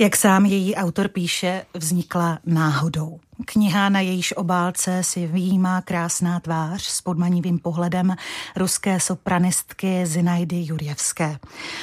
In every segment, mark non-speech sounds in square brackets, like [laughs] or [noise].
Jak sám její autor píše, vznikla náhodou. Kniha, na jejíž obálce si výjímá krásná tvář s podmanivým pohledem ruské sopranistky Zinaidy Jurjevské.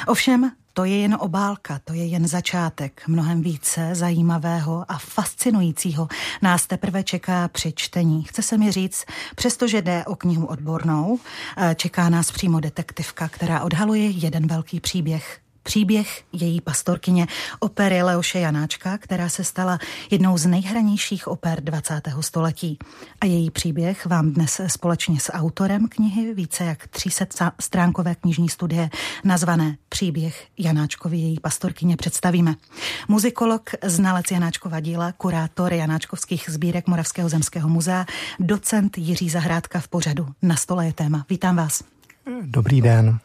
Ovšem, to je jen obálka, to je jen začátek. Mnohem více zajímavého a fascinujícího nás teprve čeká při čtení. Chce se mi říct, přestože jde o knihu odbornou, eh, čeká nás přímo detektivka, která odhaluje jeden velký příběh Příběh její pastorkyně opery Leoše Janáčka, která se stala jednou z nejhranějších oper 20. století. A její příběh vám dnes společně s autorem knihy více jak 300 stránkové knižní studie nazvané Příběh Janáčkovi její pastorkyně představíme. Muzikolog, znalec Janáčkova díla, kurátor Janáčkovských sbírek Moravského zemského muzea, docent Jiří Zahrádka v pořadu Na stole je téma. Vítám vás. Dobrý den.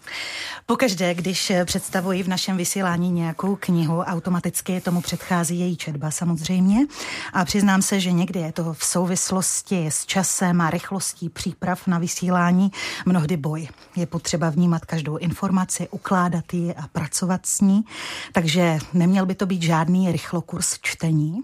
Pokaždé, když představuji v našem vysílání nějakou knihu, automaticky tomu předchází její četba samozřejmě. A přiznám se, že někdy je to v souvislosti s časem a rychlostí příprav na vysílání mnohdy boj. Je potřeba vnímat každou informaci, ukládat ji a pracovat s ní. Takže neměl by to být žádný rychlokurs čtení.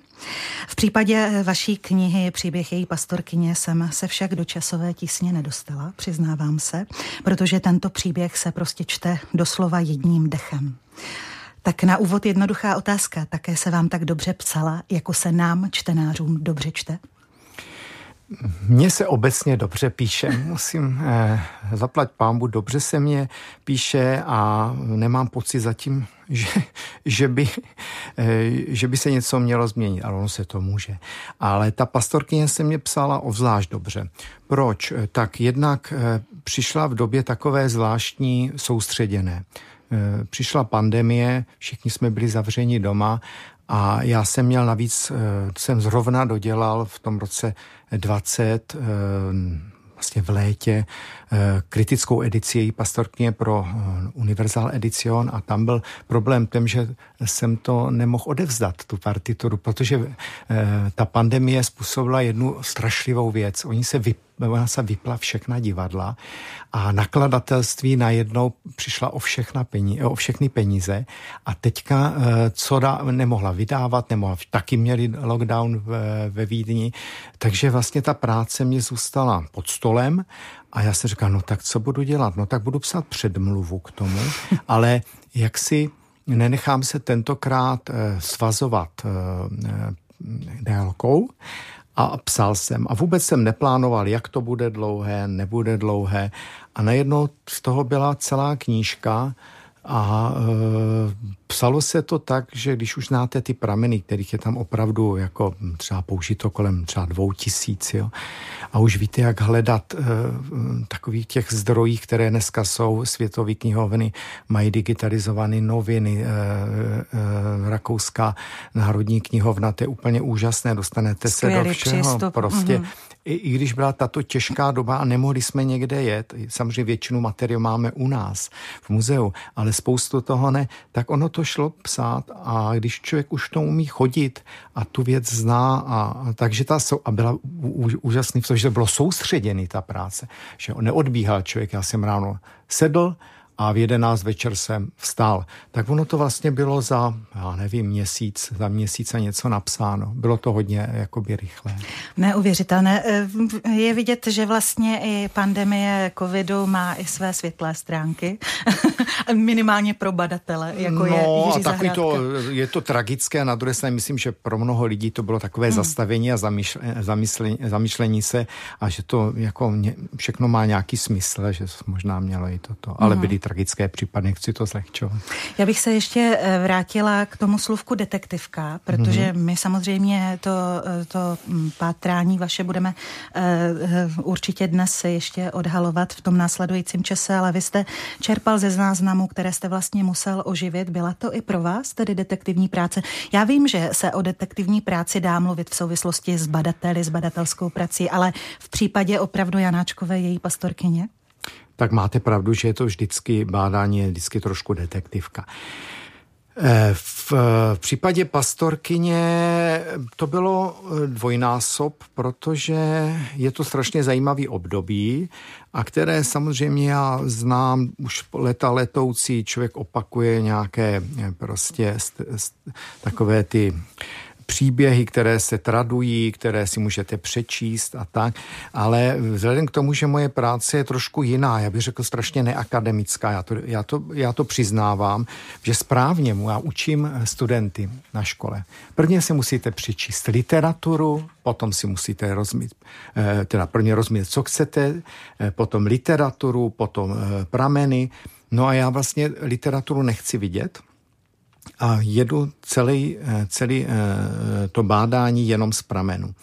V případě vaší knihy Příběh její pastorkyně jsem se však do časové tísně nedostala, přiznávám se, protože tento příběh se prostě čte doslova jedním dechem. Tak na úvod jednoduchá otázka. Také se vám tak dobře psala, jako se nám, čtenářům, dobře čte? Mně se obecně dobře píše, musím eh, zaplať pámbu, dobře se mě píše a nemám pocit zatím, [laughs] že, že, by, eh, že by se něco mělo změnit, ale ono se to může. Ale ta pastorkyně se mě psala ovzlášť dobře. Proč? Tak jednak eh, přišla v době takové zvláštní soustředěné. Eh, přišla pandemie, všichni jsme byli zavřeni doma a já jsem měl navíc, eh, jsem zrovna dodělal v tom roce 20 eh, vlastně v létě kritickou edici její pastorkně pro Universal Edition a tam byl problém tím, že jsem to nemohl odevzdat, tu partituru, protože ta pandemie způsobila jednu strašlivou věc. Oni se vyp ona se vypla všechna divadla a nakladatelství najednou přišla o, všechna peníze, o všechny peníze a teďka eh, co dá, nemohla vydávat, nemohla, taky měli lockdown ve, ve Vídni, takže vlastně ta práce mě zůstala pod stolem a já jsem říkal, no tak co budu dělat? No tak budu psát předmluvu k tomu, [laughs] ale jak si nenechám se tentokrát eh, svazovat eh, délkou, a psal jsem. A vůbec jsem neplánoval, jak to bude dlouhé, nebude dlouhé. A najednou z toho byla celá knížka a e, psalo se to tak, že když už znáte ty prameny, kterých je tam opravdu jako třeba použito kolem třeba dvou tisíc, jo, a už víte, jak hledat e, takových těch zdrojích, které dneska jsou, světové knihovny, mají digitalizované noviny, e, e, Rakouská národní knihovna, to je úplně úžasné, dostanete Skvělý se do všeho, přístup. prostě mm-hmm i, i když byla tato těžká doba a nemohli jsme někde jet, samozřejmě většinu materiálu máme u nás v muzeu, ale spoustu toho ne, tak ono to šlo psát a když člověk už to umí chodit a tu věc zná a, takže ta a byla úžasný v tom, že to bylo soustředěný ta práce, že neodbíhal člověk, já jsem ráno sedl, a v 11 večer jsem vstal. Tak ono to vlastně bylo za, já nevím, měsíc, za měsíc a něco napsáno. Bylo to hodně jakoby rychlé. Neuvěřitelné. Eh, je vidět, že vlastně i pandemie covidu má i své světlé stránky. [laughs] Minimálně pro badatele, jako no, je Jiří takový to, je to tragické, na druhé straně myslím, že pro mnoho lidí to bylo takové hmm. zastavení a zamyšlení, zamyšlení se a že to jako všechno má nějaký smysl, že možná mělo i toto. Ale hmm. byly tragické případy, nechci to zlehčovat. Já bych se ještě eh, vrátila k tomu slovku detektivka, protože mm-hmm. my samozřejmě to, eh, to hm, pátrání vaše budeme uh, určitě dnes ještě odhalovat v tom následujícím čase, ale vy jste čerpal ze záznamů, které jste vlastně musel oživit. Byla to i pro vás tedy detektivní práce? Já vím, že se o detektivní práci dá mluvit v souvislosti s badateli, s badatelskou prací, ale v případě opravdu Janáčkové její pastorkyně? Tak máte pravdu, že je to vždycky bádání, je vždycky trošku detektivka. Eh, v případě pastorkyně to bylo eh, dvojnásob, protože je to strašně zajímavý období a které samozřejmě já znám už leta letoucí, člověk opakuje nějaké eh, prostě takové ty příběhy, které se tradují, které si můžete přečíst a tak, ale vzhledem k tomu, že moje práce je trošku jiná, já bych řekl strašně neakademická, já to, já to, já to přiznávám, že správně mu já učím studenty na škole. Prvně si musíte přečíst literaturu, potom si musíte rozmít, eh, teda prvně rozmít, co chcete, eh, potom literaturu, potom eh, prameny, No a já vlastně literaturu nechci vidět, a jedu celý, eh, celý eh, to bádání jenom z pramenu.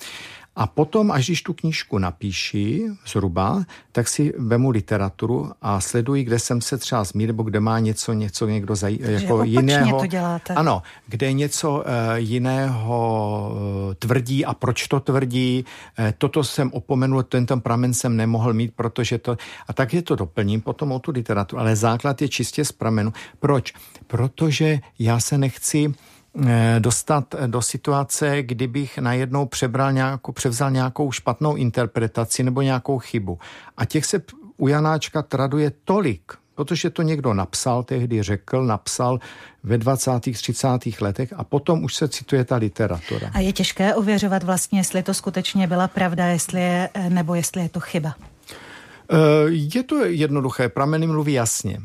A potom, až když tu knížku napíši zhruba, tak si vemu literaturu a sleduji, kde jsem se třeba zmínil, nebo kde má něco, něco někdo zaj, jako jiného. to děláte. Ano, kde něco uh, jiného uh, tvrdí a proč to tvrdí. Uh, toto jsem opomenul, tento pramen jsem nemohl mít, protože to... A tak je to doplním potom o tu literaturu. Ale základ je čistě z pramenu. Proč? Protože já se nechci dostat do situace, kdybych najednou přebral nějakou, převzal nějakou špatnou interpretaci nebo nějakou chybu. A těch se u Janáčka traduje tolik, protože to někdo napsal, tehdy řekl, napsal ve 20. 30. letech a potom už se cituje ta literatura. A je těžké ověřovat vlastně, jestli to skutečně byla pravda, jestli je, nebo jestli je to chyba? Eh, je to jednoduché, prameny mluví jasně.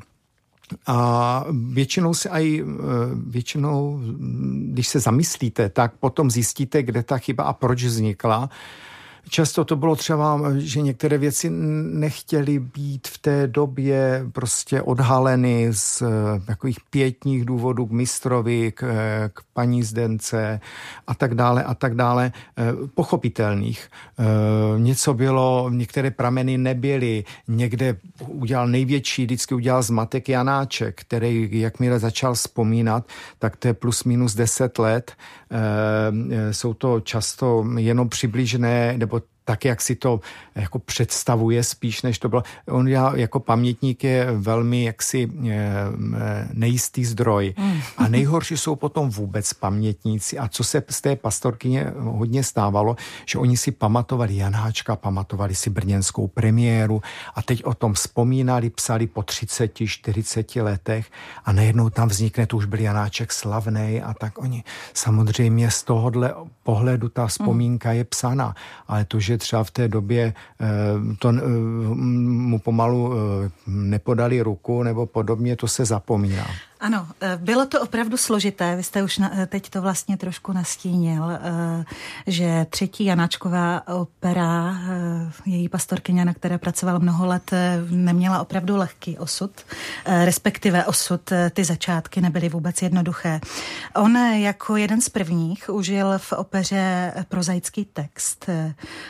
A většinou se aj, e, většinou, když se zamyslíte, tak potom zjistíte, kde ta chyba a proč vznikla. Často to bylo třeba, že některé věci nechtěly být v té době prostě odhaleny z takových pětních důvodů k mistrovi, k, k paní zdence a tak dále a tak dále, eh, pochopitelných. Eh, něco bylo, některé prameny nebyly, někde udělal největší, vždycky udělal zmatek Janáček, který jakmile začal vzpomínat, tak to je plus minus 10 let. Eh, jsou to často jenom přibližné, nebo tak, jak si to jako představuje spíš, než to bylo. On já, jako pamětník je velmi jaksi eh, nejistý zdroj. Mm. A nejhorší jsou potom vůbec pamětníci. A co se z té pastorkyně hodně stávalo, že oni si pamatovali Janáčka, pamatovali si brněnskou premiéru a teď o tom vzpomínali, psali po 30, 40 letech a najednou tam vznikne, to už byl Janáček slavný a tak oni samozřejmě z tohohle pohledu ta vzpomínka je psaná, ale to, že třeba v té době eh, to eh, mu pomalu eh, nepodali ruku nebo podobně, to se zapomíná. Ano, bylo to opravdu složité. Vy jste už na, teď to vlastně trošku nastínil, že třetí Janáčková opera, její pastorkyně, na které pracovala mnoho let, neměla opravdu lehký osud, respektive osud, ty začátky nebyly vůbec jednoduché. On jako jeden z prvních užil v opeře prozaický text.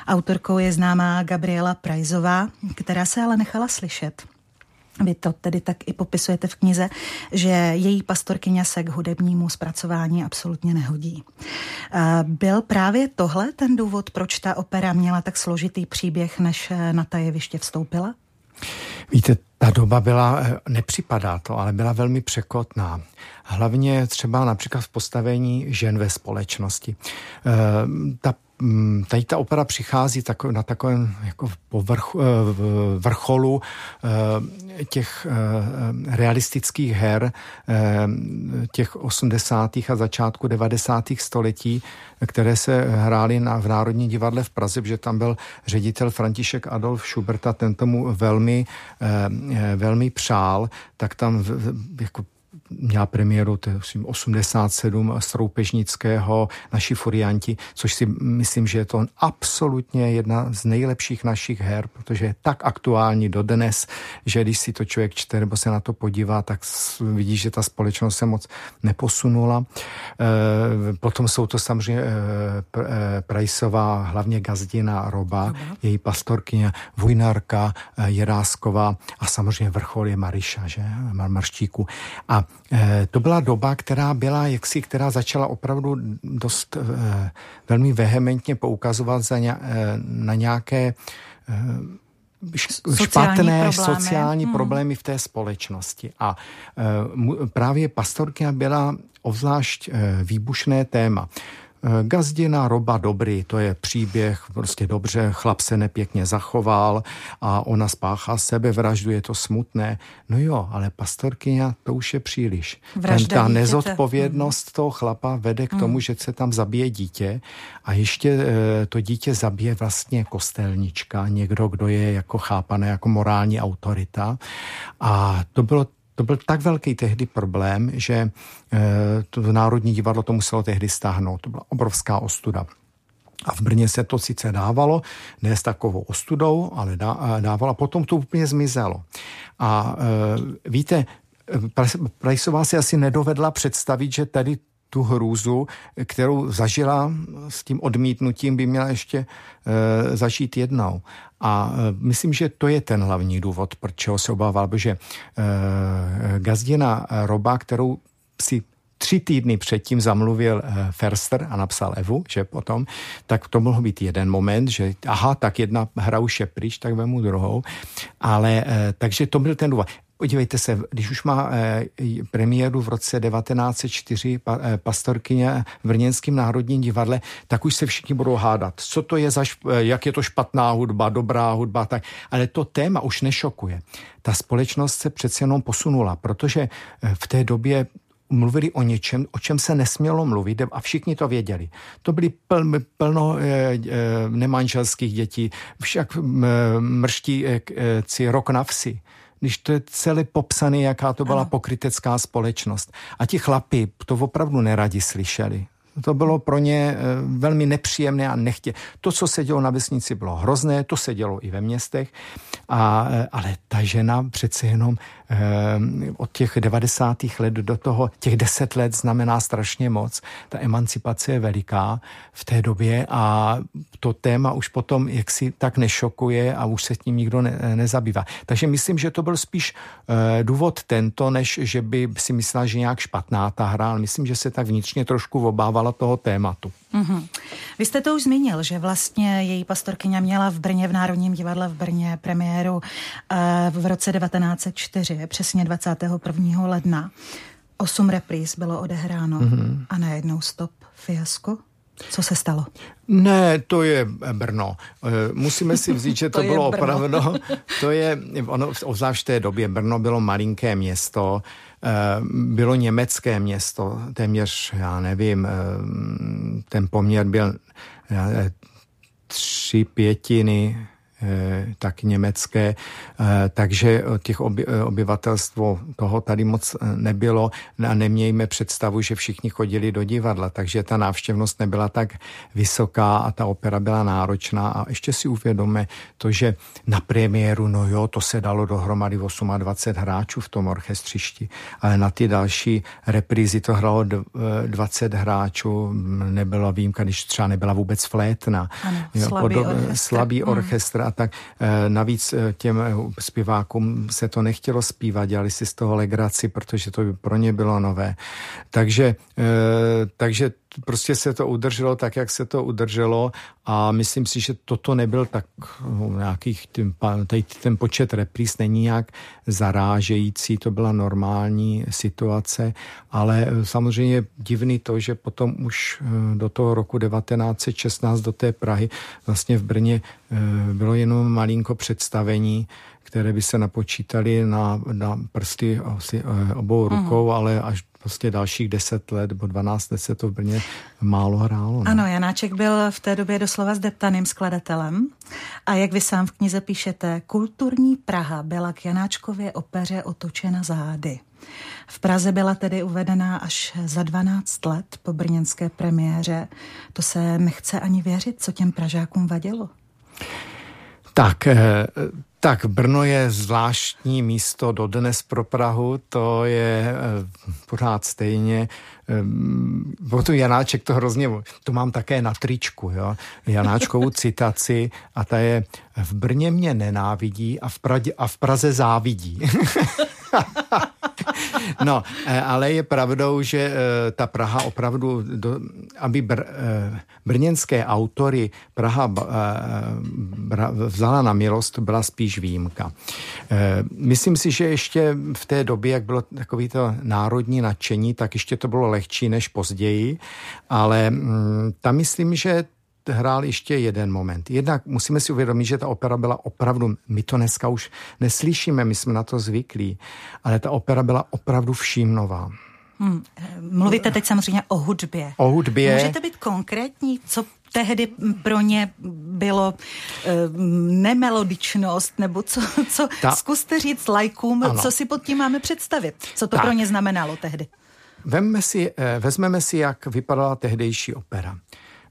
Autorkou je známá Gabriela Prajzová, která se ale nechala slyšet. Vy to tedy tak i popisujete v knize, že její pastorkyně se k hudebnímu zpracování absolutně nehodí. Byl právě tohle ten důvod, proč ta opera měla tak složitý příběh, než na ta jeviště vstoupila? Víte, ta doba byla, eh, nepřipadá to, ale byla velmi překotná. Hlavně třeba například v postavení žen ve společnosti. Eh, ta tady ta opera přichází na takovém jako povrchu, eh, vrcholu eh, těch eh, realistických her těch 80. a začátku 90. století, které se hrály na, v Národní divadle v Praze, protože tam byl ředitel František Adolf Schubert a ten tomu velmi, velmi přál, tak tam jako měla premiéru to je, 87 Stroupežnického, naši furianti, což si myslím, že je to absolutně jedna z nejlepších našich her, protože je tak aktuální dodnes, že když si to člověk čte nebo se na to podívá, tak vidí, že ta společnost se moc neposunula. E, potom jsou to samozřejmě e, e, Prajsová, hlavně gazdina Roba, Roba. její pastorkyně, Vujnarka, Jerásková a samozřejmě vrchol je Mariša, že? Marštíku. A Eh, to byla doba, která byla jaksi, která začala opravdu dost eh, velmi vehementně poukazovat za ně, eh, na nějaké špatné problémy. sociální hmm. problémy v té společnosti. A právě pastorka byla obzvlášť e, výbušné téma. Gazdina Roba Dobrý, to je příběh, prostě dobře, chlap se nepěkně zachoval a ona spáchá sebevraždu, je to smutné. No jo, ale pastorkyně, to už je příliš. Ten, ta nezodpovědnost hmm. toho chlapa vede k tomu, hmm. že se tam zabije dítě a ještě eh, to dítě zabije vlastně kostelnička, někdo, kdo je jako chápané jako morální autorita. A to bylo to byl tak velký tehdy problém, že eh, to Národní divadlo to muselo tehdy stáhnout. To byla obrovská ostuda. A v Brně se to sice dávalo, ne s takovou ostudou, ale eh, dávalo potom to úplně zmizelo. A e, víte, Prajsová si asi nedovedla představit, že tady tu hrůzu, kterou zažila s tím odmítnutím, by měla ještě e, zažít jednou. A e, myslím, že to je ten hlavní důvod, proč se obával, protože e, gazdina Roba, kterou si tři týdny předtím zamluvil e, Ferster a napsal Evu, že potom, tak to mohl být jeden moment, že aha, tak jedna hra už je pryč, tak vemu druhou. Ale takže to byl ten důvod. Podívejte se, když už má eh, premiéru v roce 1904 pa, eh, pastorkyně v Brněnském národním divadle, tak už se všichni budou hádat. Co to je za, eh, jak je to špatná hudba, dobrá hudba, tak. Ale to téma už nešokuje. Ta společnost se přece jenom posunula, protože v té době mluvili o něčem, o čem se nesmělo mluvit a všichni to věděli. To byly pl, plno e, e, nemanželských dětí, však mrští e, e, rok na vsi když to je celé popsané, jaká to byla ano. pokrytecká společnost. A ti chlapi to opravdu neradi slyšeli. To bylo pro ně eh, velmi nepříjemné a nechtě. To, co se dělo na vesnici, bylo hrozné, to se dělo i ve městech, a, eh, ale ta žena přece jenom eh, od těch 90. let do toho, těch 10 let znamená strašně moc. Ta emancipace je veliká v té době a to téma už potom jaksi tak nešokuje a už se tím nikdo ne, nezabývá. Takže myslím, že to byl spíš důvod tento, než že by si myslela, že nějak špatná ta hra, ale myslím, že se tak vnitřně trošku obávala dosáhla toho tématu. Mm-hmm. Vy jste to už zmínil, že vlastně její pastorkyně měla v Brně, v Národním divadle v Brně premiéru uh, v roce 1904, přesně 21. ledna. Osm repríz bylo odehráno mm-hmm. a najednou stop, fiasko. Co se stalo? Ne, to je Brno. Eh, musíme si vzít, že [laughs] to, to bylo opravdu, [laughs] to je, ono, obzvlášť v té době Brno bylo malinké město, eh, bylo německé město, téměř, já nevím, eh, ten poměr byl tři pětiny Eh, tak německé, eh, takže těch eh, obyvatelstvo toho tady moc nebylo. A nemějme představu, že všichni chodili do divadla, takže ta návštěvnost nebyla tak vysoká a ta opera byla náročná. A ještě si uvědomme to, že na premiéru, no jo, to se dalo dohromady 28 hráčů v tom orchestřišti, ale na ty další reprízy to hralo 20 hráčů, nebyla výjimka, když třeba nebyla vůbec flétna. Ano, slabý, jo, orchestr. slabý hmm. orchestr a tak eh, navíc eh, těm eh, zpěvákům se to nechtělo zpívat, dělali si z toho legraci, protože to by pro ně bylo nové. Takže, takže prostě se to udrželo tak, jak se to udrželo a myslím si, že toto nebyl tak no, nějakých, ten, tady ten počet repríz není nějak zarážející, to byla normální situace, ale samozřejmě divný to, že potom už do toho roku 1916 do té Prahy vlastně v Brně bylo jenom malinko představení, které by se napočítali na, na prsty asi obou rukou, uh-huh. ale až prostě dalších deset let nebo dvanáct let se to v Brně málo hrálo. Ne? Ano, Janáček byl v té době doslova zdeptaným skladatelem a jak vy sám v knize píšete, kulturní Praha byla k Janáčkově opeře otočena zády. V Praze byla tedy uvedená až za 12 let po brněnské premiéře. To se nechce ani věřit, co těm Pražákům vadilo. Tak, eh, tak Brno je zvláštní místo dodnes pro Prahu, to je eh, pořád stejně. Bo tu Janáček to hrozně, to mám také na tričku, jo? Janáčkovou [laughs] citaci a ta je v Brně mě nenávidí a v, Pradě, a v Praze závidí. [laughs] [laughs] no, eh, ale je pravdou, že eh, ta Praha opravdu, do, aby br, eh, brněnské autory Praha vzala na milost, byla spíš výjimka. Myslím si, že ještě v té době, jak bylo takový to národní nadšení, tak ještě to bylo lehčí než později, ale mm, tam myslím, že hrál ještě jeden moment. Jednak musíme si uvědomit, že ta opera byla opravdu, my to dneska už neslyšíme, my jsme na to zvyklí, ale ta opera byla opravdu všímnová. Hmm. Mluvíte teď samozřejmě o hudbě. O hudbě. Můžete být konkrétní, co tehdy pro ně bylo e, nemelodičnost, nebo co, co Ta... zkuste říct lajkům, ano. co si pod tím máme představit, co to tak. pro ně znamenalo tehdy. Vemme si, eh, vezmeme si, jak vypadala tehdejší opera.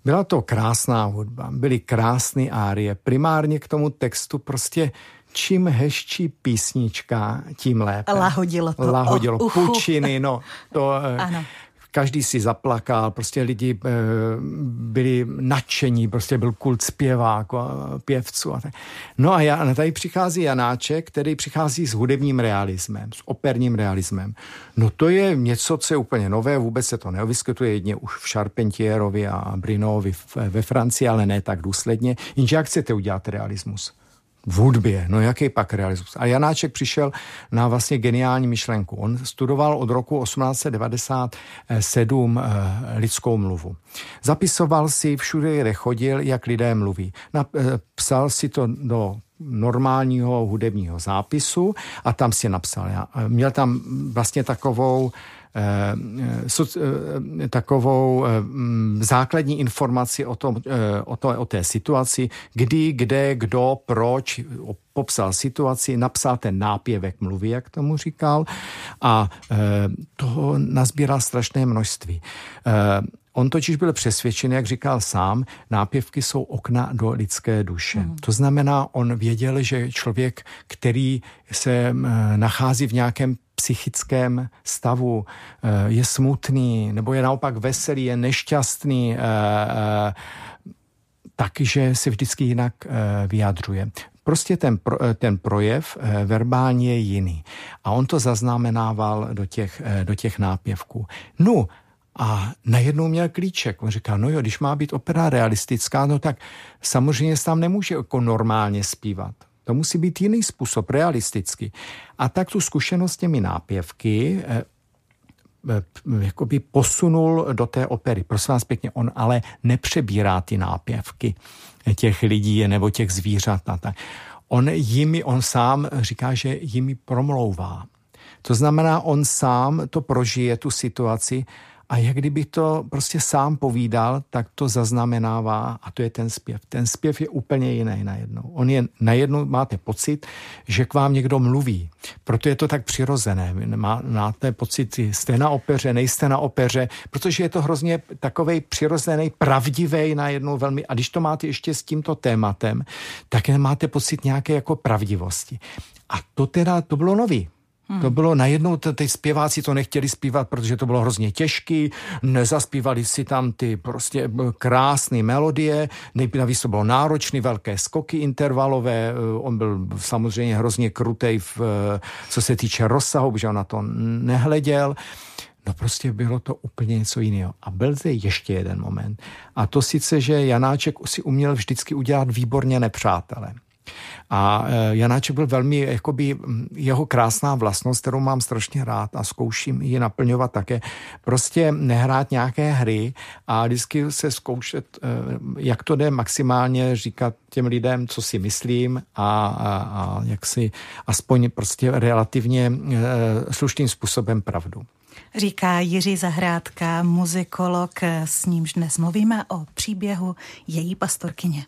Byla to krásná hudba, byly krásné árie. Primárně k tomu textu prostě čím hezčí písnička, tím lépe. Lahodilo to. Lahodilo. Oh, Pučiny, no. To, eh, ano každý si zaplakal, prostě lidi e, byli nadšení, prostě byl kult zpěvák a pěvců. A tak. No a já, tady přichází Janáček, který přichází s hudebním realismem, s operním realismem. No to je něco, co je úplně nové, vůbec se to nevyskytuje jedně už v Charpentierovi a Brinovi ve Francii, ale ne tak důsledně. Jenže jak chcete udělat realismus? V hudbě. No jaký pak realismus? A Janáček přišel na vlastně geniální myšlenku. On studoval od roku 1897 eh, lidskou mluvu. Zapisoval si všude, kde chodil, jak lidé mluví. Eh, psal si to do normálního hudebního zápisu a tam si napsal. Měl tam vlastně takovou Eh, eh, takovou eh, mm, základní informaci o, tom, o, to, o té situaci, kdy, kde, kdo, proč, popsal situaci, napsal ten nápěvek mluvy, jak tomu říkal, a toho nazbíral strašné množství. On totiž byl přesvědčen, jak říkal sám, nápěvky jsou okna do lidské duše. Hmm. To znamená, on věděl, že člověk, který se nachází v nějakém psychickém stavu, eh, je smutný, nebo je naopak veselý, je nešťastný, eh, eh, takže se vždycky jinak vyjadřuje. Prostě ten, pro, ten projev verbálně je jiný. A on to zaznamenával do těch, do těch nápěvků. No, a najednou měl klíček. On říká, no jo, když má být opera realistická, no tak samozřejmě se tam nemůže jako normálně zpívat. To musí být jiný způsob, realisticky. A tak tu zkušenost s těmi nápěvky eh, eh, jakoby posunul do té opery. Prosím vás pěkně, on ale nepřebírá ty nápěvky těch lidí nebo těch zvířat. A tak. On jimi, on sám říká, že jimi promlouvá. To znamená, on sám to prožije, tu situaci a jak kdyby to prostě sám povídal, tak to zaznamenává a to je ten zpěv. Ten zpěv je úplně jiný najednou. On je najednou, máte pocit, že k vám někdo mluví. Proto je to tak přirozené. Má, máte pocit, jste na opeře, nejste na opeře, protože je to hrozně takový přirozený, pravdivý najednou velmi. A když to máte ještě s tímto tématem, tak máte pocit nějaké jako pravdivosti. A to teda, to bylo nový. Hmm. To bylo najednou, ty zpěváci to nechtěli zpívat, protože to bylo hrozně těžký, nezaspívali si tam ty prostě krásné melodie, nejprve to bylo náročný, velké skoky intervalové, eh, on byl samozřejmě hrozně krutej, v, eh, co se týče rozsahu, protože on na to nehleděl. No prostě bylo to úplně něco jiného. A byl zde ještě jeden moment. A to sice, že Janáček si uměl vždycky udělat výborně nepřátele. A e, Janáček byl velmi, jakoby jeho krásná vlastnost, kterou mám strašně rád a zkouším ji naplňovat také. Prostě nehrát nějaké hry a vždycky se zkoušet, e, jak to jde maximálně říkat těm lidem, co si myslím a, a, a jak si aspoň prostě relativně e, slušným způsobem pravdu. Říká Jiří Zahrádka, muzikolog, s nímž dnes mluvíme o příběhu její pastorkyně.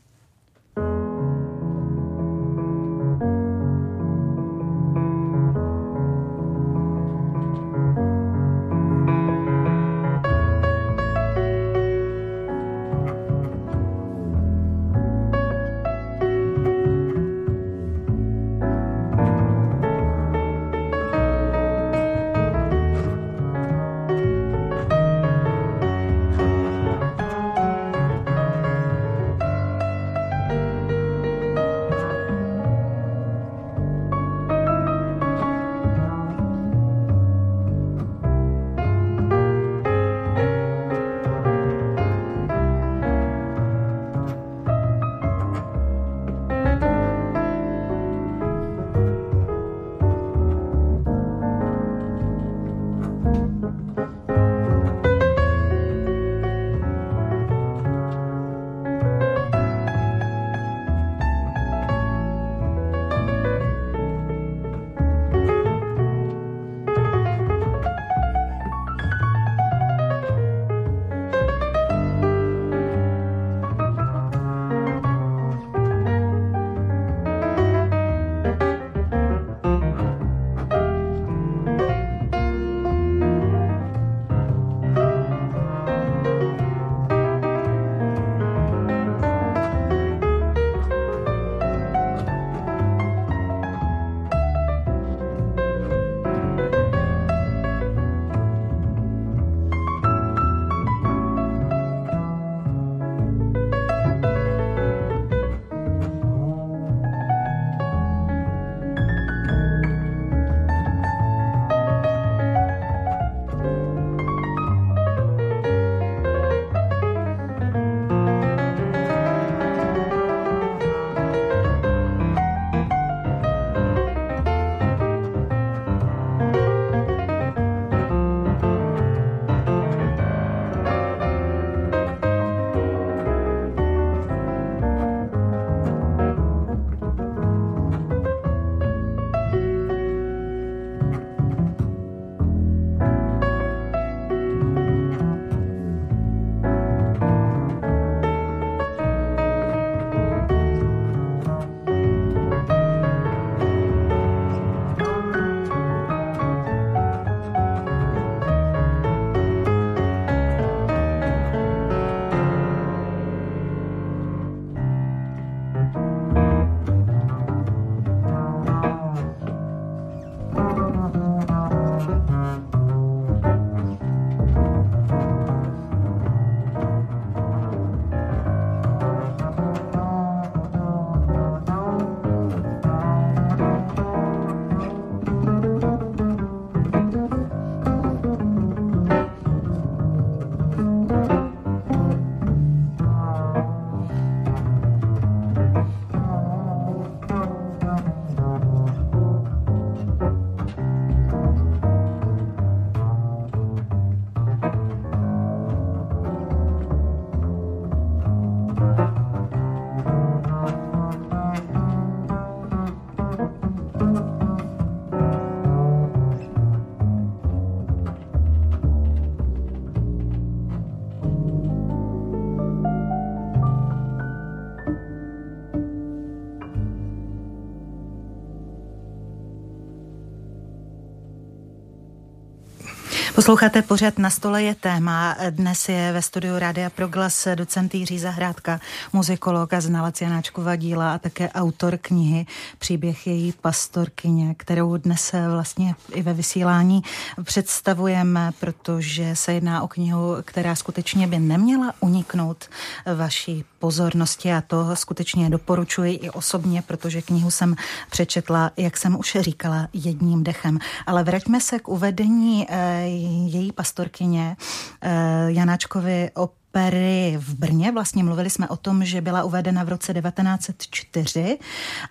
Posloucháte pořád na stole je téma. Dnes je ve studiu Rádia Proglas docent Jiří Zahrádka, muzikolog a znalec Janáčkova díla a také autor knihy Příběh její pastorkyně, kterou dnes vlastně i ve vysílání představujeme, protože se jedná o knihu, která skutečně by neměla uniknout vaší pozornosti a to skutečně doporučuji i osobně, protože knihu jsem přečetla, jak jsem už říkala, jedním dechem. Ale vraťme se k uvedení eh, její pastorkyně eh, Janáčkovi opery v Brně. Vlastně mluvili jsme o tom, že byla uvedena v roce 1904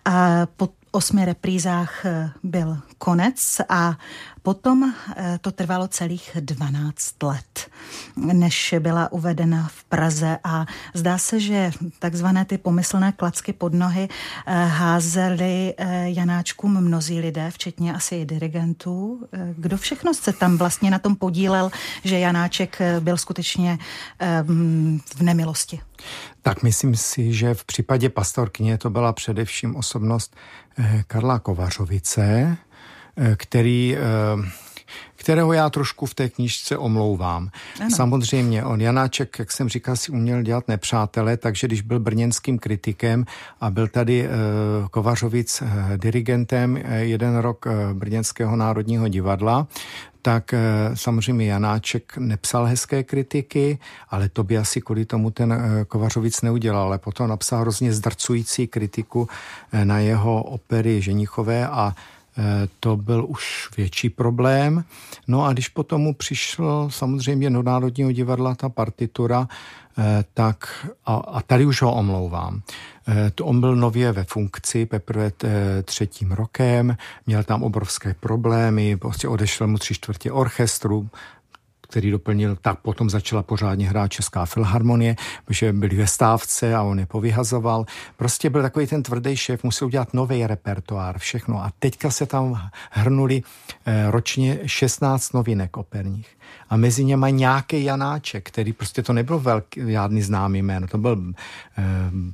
a po osmi reprízách eh, byl konec a potom eh, to trvalo celých 12 let, než byla uvedena v Praze a zdá se, že takzvané ty pomyslné klacky pod nohy eh, házeli Janáčkům mnozí lidé, včetně asi i dirigentů. Kdo všechno se tam vlastně na tom podílel, že Janáček byl skutečně v nemilosti? Tak myslím si, že v případě pastorkyně to byla především osobnost eh, Karla Kovařovice, eh, který eh, kterého já trošku v té knížce omlouvám. Ano. Samozřejmě, on Janáček, jak jsem říkal, si uměl dělat nepřátele, takže když byl brněnským kritikem a byl tady Kovařovic dirigentem jeden rok Brněnského národního divadla, tak eh, samozřejmě Janáček nepsal hezké kritiky, ale to by asi kvůli tomu ten eh, Kovařovic neudělal, ale potom napsal hrozně zdrcující kritiku eh, na jeho opery Ženichové a to byl už větší problém. No a když potom mu přišlo samozřejmě do Národního divadla ta partitura, tak a, a tady už ho omlouvám. Eh, to on byl nově ve funkci teprve eh, třetím rokem, měl tam obrovské problémy, prostě odešel mu tři čtvrtě orchestru, který doplnil, tak potom začala pořádně hrát Česká filharmonie, protože byli ve stávce a on je povyhazoval. Prostě byl takový ten tvrdý šéf, musel udělat nový repertoár, všechno. A teďka se tam hrnuli eh, ročně 16 novinek operních a mezi něma nějaký Janáček, který prostě to nebyl velký, žádný známý jméno, to byl eh,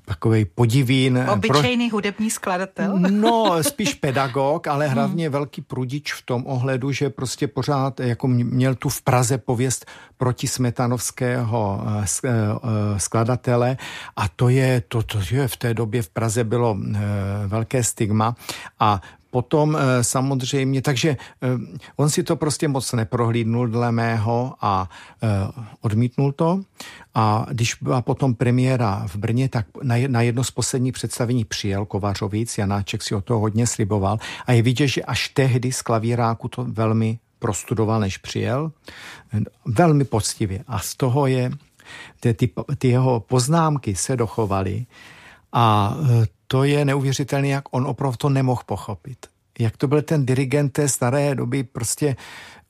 takový podivín. Eh, Obyčejný pro... hudební skladatel? No, [laughs] spíš pedagog, ale hlavně hmm. velký prudič v tom ohledu, že prostě pořád jako měl tu v Praze pověst proti Smetanovského eh, eh, skladatele a to je, to, to je v té době v Praze bylo eh, velké stigma a Potom eh, samozřejmě, takže eh, on si to prostě moc neprohlídnul dle mého a eh, odmítnul to. A když byla potom premiéra v Brně, tak na jedno z posledních představení přijel Kovařovic, Janáček si o to hodně sliboval a je vidět, že až tehdy z klavíráku to velmi prostudoval, než přijel. Velmi poctivě. A z toho je, ty, ty, ty jeho poznámky se dochovaly a to je neuvěřitelné, jak on opravdu to nemohl pochopit. Jak to byl ten dirigent té staré doby, prostě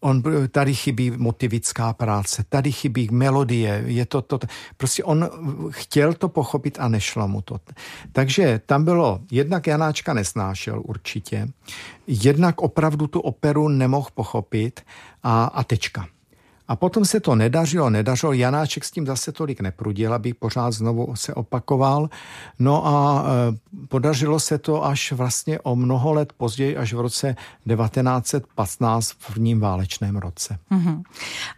on, tady chybí motivická práce, tady chybí melodie, je to, to, prostě on chtěl to pochopit a nešlo mu to. Takže tam bylo, jednak Janáčka nesnášel určitě, jednak opravdu tu operu nemohl pochopit a, a tečka. A potom se to nedařilo, nedařilo. Janáček s tím zase tolik neprudil, aby pořád znovu se opakoval. No a e, podařilo se to až vlastně o mnoho let později, až v roce 1915 v prvním válečném roce. Mm-hmm.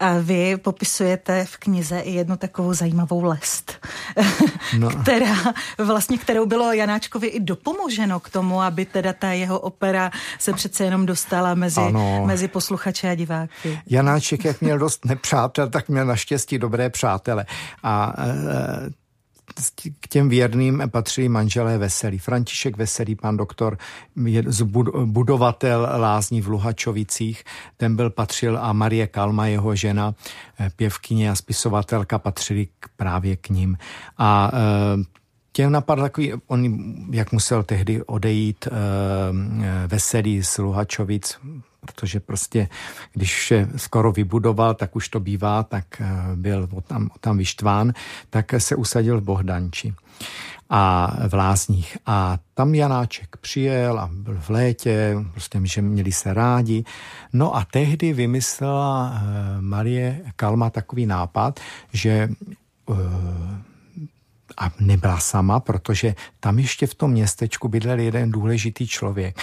A vy popisujete v knize i jednu takovou zajímavou lest, [laughs] no. která vlastně, kterou bylo Janáčkovi i dopomoženo k tomu, aby teda ta jeho opera se přece jenom dostala mezi, mezi posluchače a diváky. Janáček, jak měl dost dost nepřátel, tak měl naštěstí dobré přátele. A e, k těm věrným patřili manželé Veselý. František Veselý, pan doktor, je budovatel lázní v Luhačovicích, ten byl patřil a Marie Kalma, jeho žena, e, pěvkyně a spisovatelka, patřili právě k ním. A e, těm napadl takový, on, jak musel tehdy odejít Veselý z Luhačovic, protože prostě, když vše skoro vybudoval, tak už to bývá, tak eh, byl tam, tam vyštván, tak se usadil v Bohdanči a v Lázních. A tam Janáček přijel a byl v létě, prostě, že měli se rádi. No a tehdy vymyslela Marie Kalma takový nápad, že a nebyla sama, protože tam ještě v tom městečku bydlel jeden důležitý člověk.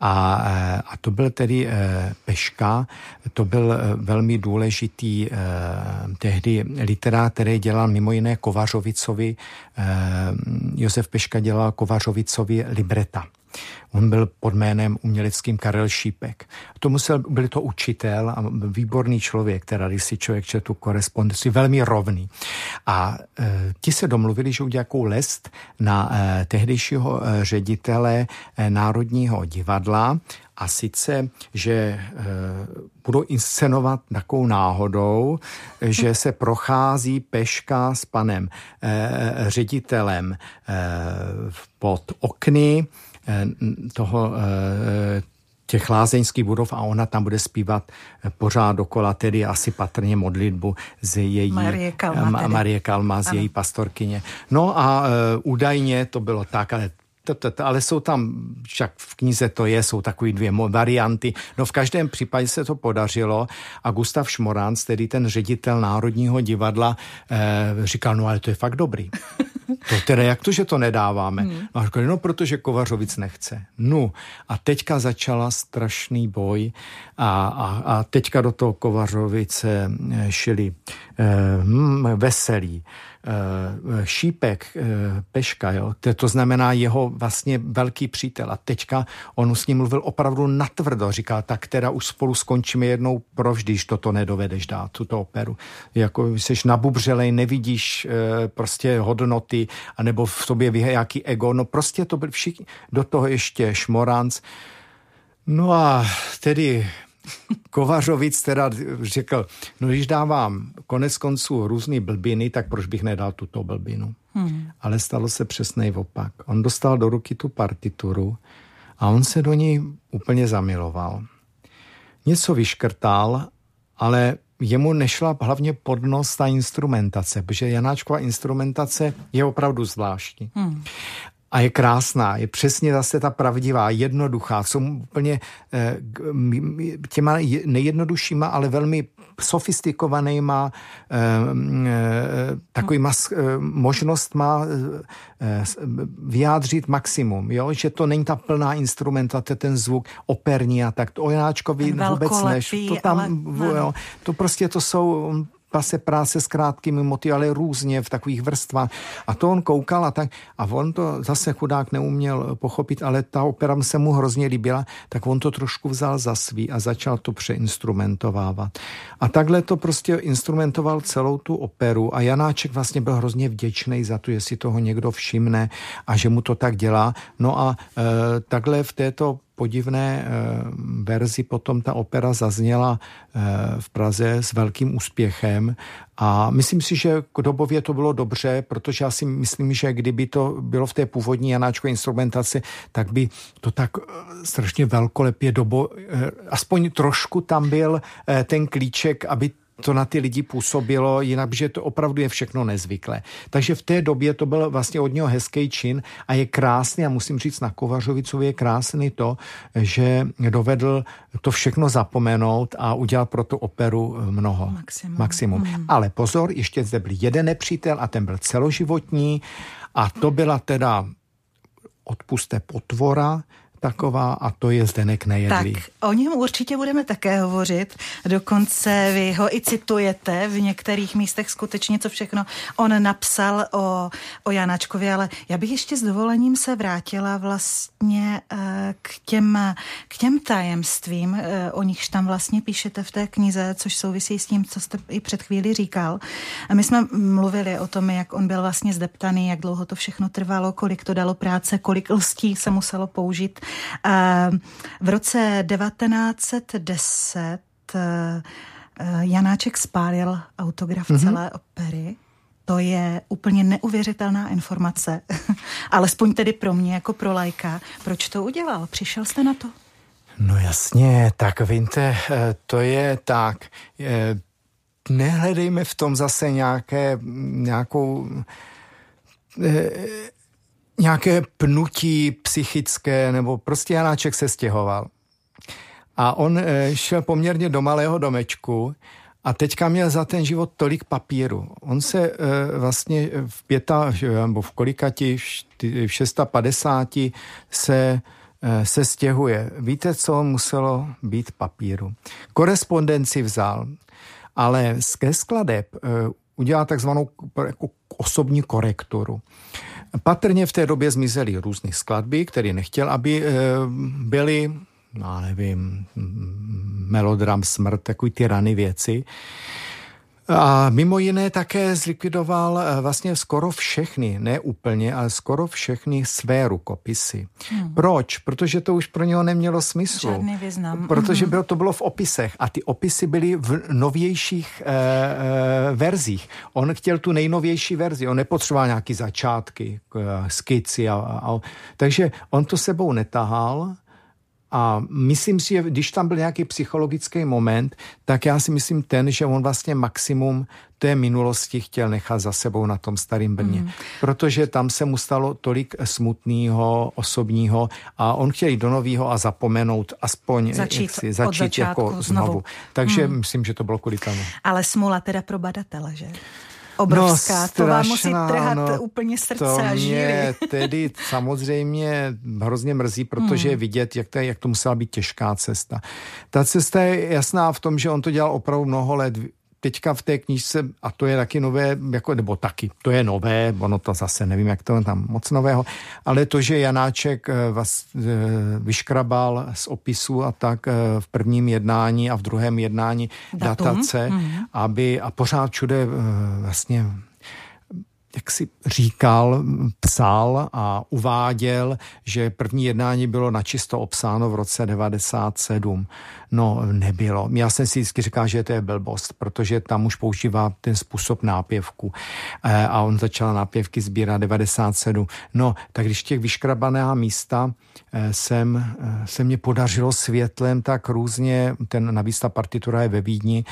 A, eh, a to byl tedy eh, Peška, to byl eh, velmi důležitý tehdy literát, který dělal mimo jiné Kovařovicovi. Josef Peška dělal Kovařovicovi libreta. On byl pod jménem uměleckým Karel Šípek. To musel, byl to učitel a výborný člověk, teda když si člověk četl tu korespondenci, velmi rovný. A e, ti se domluvili, že udělají jakou lest na e, tehdejšího e, ředitele e, Národního divadla a sice, že e, budou inscenovat takovou náhodou, že se prochází Peška s panem e, ředitelem e, pod okny toho eh, těch lázeňských budov a ona tam bude zpívat eh, pořád dokola, tedy asi patrně modlitbu z její Marie Kalma, Marie Kalma z ano. její pastorkyně. No a uh, údajně to bylo tak, ale ale jsou tam, však v knize to je, jsou takové dvě varianty. No v každém případě se to podařilo a Gustav Šmoránc, tedy ten ředitel Národního divadla, eh, říkal, no ale to je fakt dobrý. To teda jak to, že to nedáváme? Hmm. A říkali, no protože Kovařovic nechce. No a teďka začala strašný boj a, a, a teďka do toho Kovařovice eh, šili eh, hm, veselí, šípek eh, Peška, jo, to znamená jeho vlastně velký přítel. A teďka on s ním mluvil opravdu natvrdo, říká, tak teda už spolu skončíme jednou provždy, když toto nedovedeš dát, tuto operu. Jako jsi nabubřelej, nevidíš eh, prostě hodnoty, anebo v tobě nějaký ego, no prostě to byl všichni, do toho ještě Šmoranc. No a tedy Kovařovic teda řekl, no když dávám konec konců různý blbiny, tak proč bych nedal tuto blbinu. Hmm. Ale stalo se přesný opak. On dostal do ruky tu partituru a on se do ní úplně zamiloval. Něco vyškrtal, ale jemu nešla hlavně pod nos ta instrumentace, protože Janáčková instrumentace je opravdu zvláštní. Hmm a je krásná, je přesně zase ta pravdivá, jednoduchá, jsou úplně eh, těma nejjednoduššíma, ale velmi sofistikovanýma eh, eh, takovýma možnost má vyjádřit maximum, jo? že to není ta plná instrumentace, ten zvuk operní a tak. To o Janáčkovi vůbec než. To tam, ale... jo, to prostě to jsou pase práce s krátkými moty, ale různě v takových vrstvách. A to on koukal a tak. A on to zase chudák neuměl pochopit, ale ta opera se mu hrozně líbila, tak on to trošku vzal za svý a začal to přeinstrumentovávat. A takhle to prostě instrumentoval celou tu operu a Janáček vlastně byl hrozně vděčný za to, jestli toho někdo všimne a že mu to tak dělá. No a e, takhle v této podivné eh, verzi potom ta opera zazněla eh, v Praze s velkým úspěchem. A myslím si, že k dobově to bylo dobře, protože já si myslím, že kdyby to bylo v té původní Janáčkové instrumentaci, tak by to tak eh, strašně velkolepě dobo, aspoň trošku tam byl ten klíček, aby to na ty lidi působilo, jinak, že to opravdu je všechno nezvyklé. Takže v té době to byl vlastně od něho hezký čin a je krásný a musím říct na Kovařovicovi je krásný to, že dovedl to všechno zapomenout a udělal pro tu operu mnoho. Maximum. Maximum. Hmm. Ale pozor, ještě zde byl jeden nepřítel a ten byl celoživotní a to byla teda odpuste potvora, taková a to je Zdenek Nejedlý. Tak, o něm určitě budeme také hovořit, dokonce vy ho i citujete v některých místech skutečně, co všechno on napsal o, o Janáčkovi, ale já bych ještě s dovolením se vrátila vlastně eh, k těm, k těm tajemstvím, eh, o nichž tam vlastně píšete v té knize, což souvisí s tím, co jste i před chvíli říkal. A my jsme mluvili o tom, jak on byl vlastně zdeptaný, jak dlouho to všechno trvalo, kolik to dalo práce, kolik lstí se muselo použít v roce 1910 eh, Janáček spálil autograf mm-hmm. celé opery. To je úplně neuvěřitelná informace, [laughs] alespoň tedy pro mě jako pro lajka. Proč to udělal? Přišel jste na to? No jasně, tak víte, eh, to je tak. Eh, nehledejme v tom zase nějaké, nějakou nějaké pnutí psychické, nebo prostě Janáček se stěhoval. A on eh, šel poměrně do malého domečku a teďka měl za ten život tolik papíru. On se vlastně v pěta, nebo v kolikati, v 650 se se stěhuje. Víte, co muselo být papíru? Korespondenci vzal, ale ke skladeb udělal takzvanou jako osobní korekturu. Patrně v té době zmizely různé skladby, které nechtěl, aby eh, byly, no nevím, melodram, smrt, takový ty rany věci. A mimo jiné také zlikvidoval eh, vlastně skoro všechny, ne úplně, ale skoro všechny své rukopisy. Hmm. Proč? Protože to už pro něho nemělo smysl. Žádný význam. Protože hmm. bylo, to bylo v opisech a ty opisy byly v novějších e, e, verzích. On chtěl tu nejnovější verzi, on nepotřeboval nějaký začátky, skici. A, a, takže on to sebou netahal, a myslím si, že když tam byl nějaký psychologický moment, tak já si myslím ten, že on vlastně maximum té minulosti chtěl nechat za sebou na tom starém Brně. Mm. Protože tam se mu stalo tolik smutného, osobního a on chtěl jít do nového a zapomenout aspoň začít, jaksi, začít jako znovu. znovu. Takže mm. myslím, že to bylo kvůli tomu. Ale smula teda pro badatele, že? Obrovská. No, to vám musí trhat no, úplně srdce to a žíly. [laughs] tedy samozřejmě hrozně mrzí, protože hmm. je vidět, jak to, jak to musela být těžká cesta. Ta cesta je jasná v tom, že on to dělal opravdu mnoho let teďka v té knížce, a to je taky nové, jako, nebo taky, to je nové, ono to zase nevím, jak to je tam moc nového, ale to, že Janáček eh, vás, eh, vyškrabal z opisu a tak eh, v prvním jednání a v druhém jednání Datum. datace, mm-hmm. aby a pořád všude vlastně jak si říkal, psal a uváděl, že první jednání bylo načisto obsáno v roce 97. No, nebylo. Já jsem si vždycky říkal, že to je blbost, protože tam už používá ten způsob nápěvku. E, a on začal nápěvky sbírat 97. No, tak když těch vyškrabaného místa e, jsem, e, se mě podařilo světlem tak různě, ten navíc ta partitura je ve Vídni,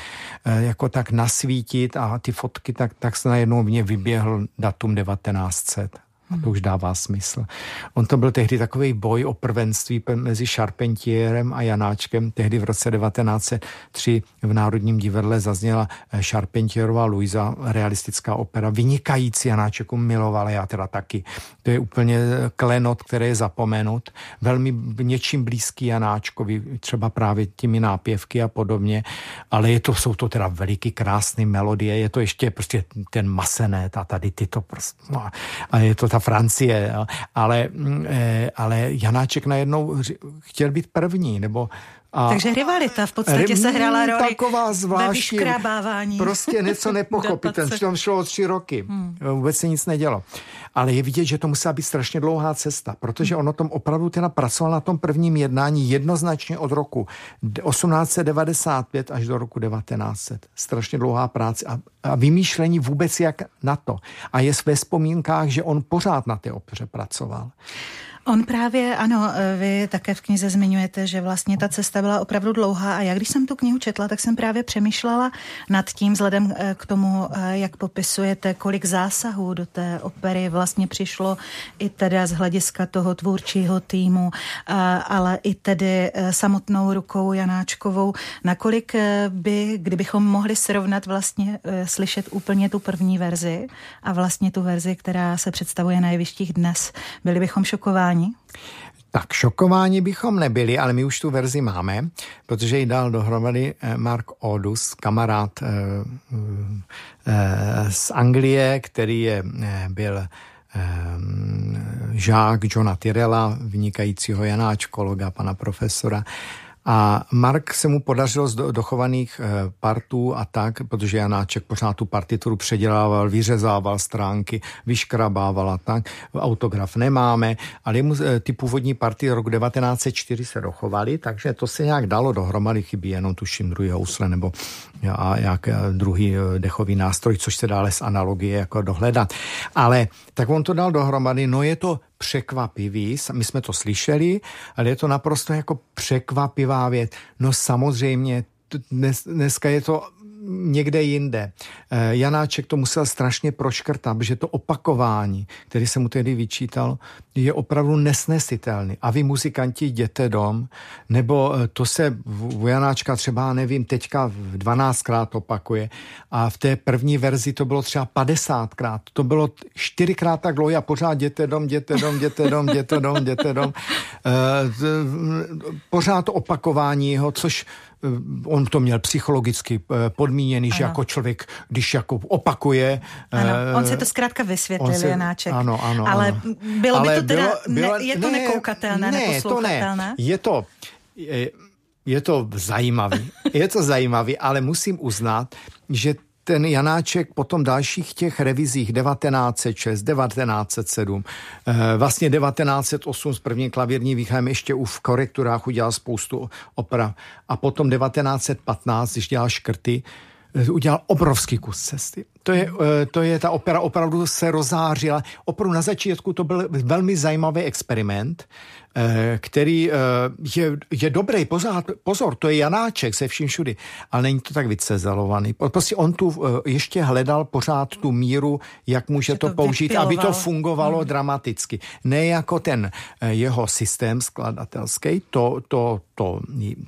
jako tak nasvítit a ty fotky, tak, tak se najednou mě vyběhl datum 1900. A to už dává smysl. On to byl tehdy takový boj o prvenství mezi Charpentierem a Janáčkem. Tehdy v roce 1903 v Národním divadle zazněla eh, Charpentierová Luisa, realistická opera. Vynikající Janáčeku milovala, já teda taky. To je úplně eh, klenot, který je zapomenut. Velmi něčím blízký Janáčkovi, třeba právě těmi nápěvky a podobně. Ale je to, jsou to teda veliký krásné melodie. Je to ještě prostě ten masenet a tady tyto prostě. No, a je to ta Francie, jo. Ale, mm, eh, ale Janáček najednou chtěl být první, nebo a Takže rivalita v podstatě se hrála roli taková zvláštní, ve Prostě něco nepochopitelné. Tam [laughs] šlo o tři roky. Hmm. Vůbec se nic nedělo. Ale je vidět, že to musela být strašně dlouhá cesta, protože on o tom opravdu teda pracoval na tom prvním jednání jednoznačně od roku 1895 až do roku 1900. Strašně dlouhá práce a, a vymýšlení vůbec jak na to. A je ve vzpomínkách, že on pořád na té opeře pracoval. On právě, ano, vy také v knize zmiňujete, že vlastně ta cesta byla opravdu dlouhá a já když jsem tu knihu četla, tak jsem právě přemýšlela nad tím, vzhledem eh, k tomu, eh, jak popisujete, kolik zásahů do té opery vlastně přišlo i teda z hlediska toho tvůrčího týmu, ale i tedy samotnou rukou Janáčkovou, nakolik by, kdybychom mohli srovnat vlastně slyšet úplně tu první verzi a vlastně tu verzi, která se představuje na jevištích dnes, byli bychom šokováni šokováni? Tak šokováni bychom nebyli, ale my už tu verzi máme, protože ji dal dohromady eh, Mark Odus, kamarád eh, eh, z Anglie, který je, byl žák Johna Tyrella, vynikajícího janáčkologa, pana profesora. A Mark se mu podařilo z dochovaných eh, partů a tak, protože Janáček pořád tu partituru předělával, vyřezával stránky, vyškrabával a tak. Autograf nemáme, ale mu eh, ty původní party roku 1904 se dochovaly, takže to se nějak dalo dohromady, chybí jenom tuším druhý housle nebo a jak eh, druhý dechový nástroj, což se dále z analogie jako dohledat. Ale tak on to dal dohromady, no je to překvapivý, my jsme to slyšeli, ale je to naprosto jako překvapivá věc. No samozřejmě, dnes, dneska je to někde jinde. Eh, Janáček to musel strašně proškrtat, protože to opakování, které se mu tedy vyčítal, je opravdu nesnesitelný. A vy muzikanti jděte dom, nebo eh, to se u Janáčka třeba, nevím, teďka 12krát opakuje a v té první verzi to bylo třeba 50krát. To bylo čtyřikrát tak dlouho a pořád jděte dom, jděte dom, jděte dom, jděte dom, jděte dom. Pořád to opakování jeho, což Eh, on to měl psychologicky eh, podmíněný, ano. že jako člověk, když jako opakuje... Ano, on si to zkrátka vysvětlil, se, Janáček. Ano, ano. Ale ano. bylo Ale by to teda, bylo, bylo, ne, je to ne, nekoukatelné, ne, to ne. Je to... Je, je to zajímavý, je to zajímavý, ale musím uznat, že ten Janáček potom dalších těch revizích 1906, 1907, eh, vlastně 1908 s prvním klavírní výchem ještě u v korekturách udělal spoustu oprav a potom 1915, když dělal škrty, eh, udělal obrovský kus cesty. To je, eh, to je ta opera opravdu se rozářila. Opravdu na začátku to byl velmi zajímavý experiment, který eh, je, je dobrý, pozor, pozor, to je Janáček se vším všudy, ale není to tak vycezelovaný. Prostě on tu eh, ještě hledal pořád tu míru, jak může to, to použít, vypiloval. aby to fungovalo hmm. dramaticky. Ne jako ten jeho systém skladatelský, to, to, to,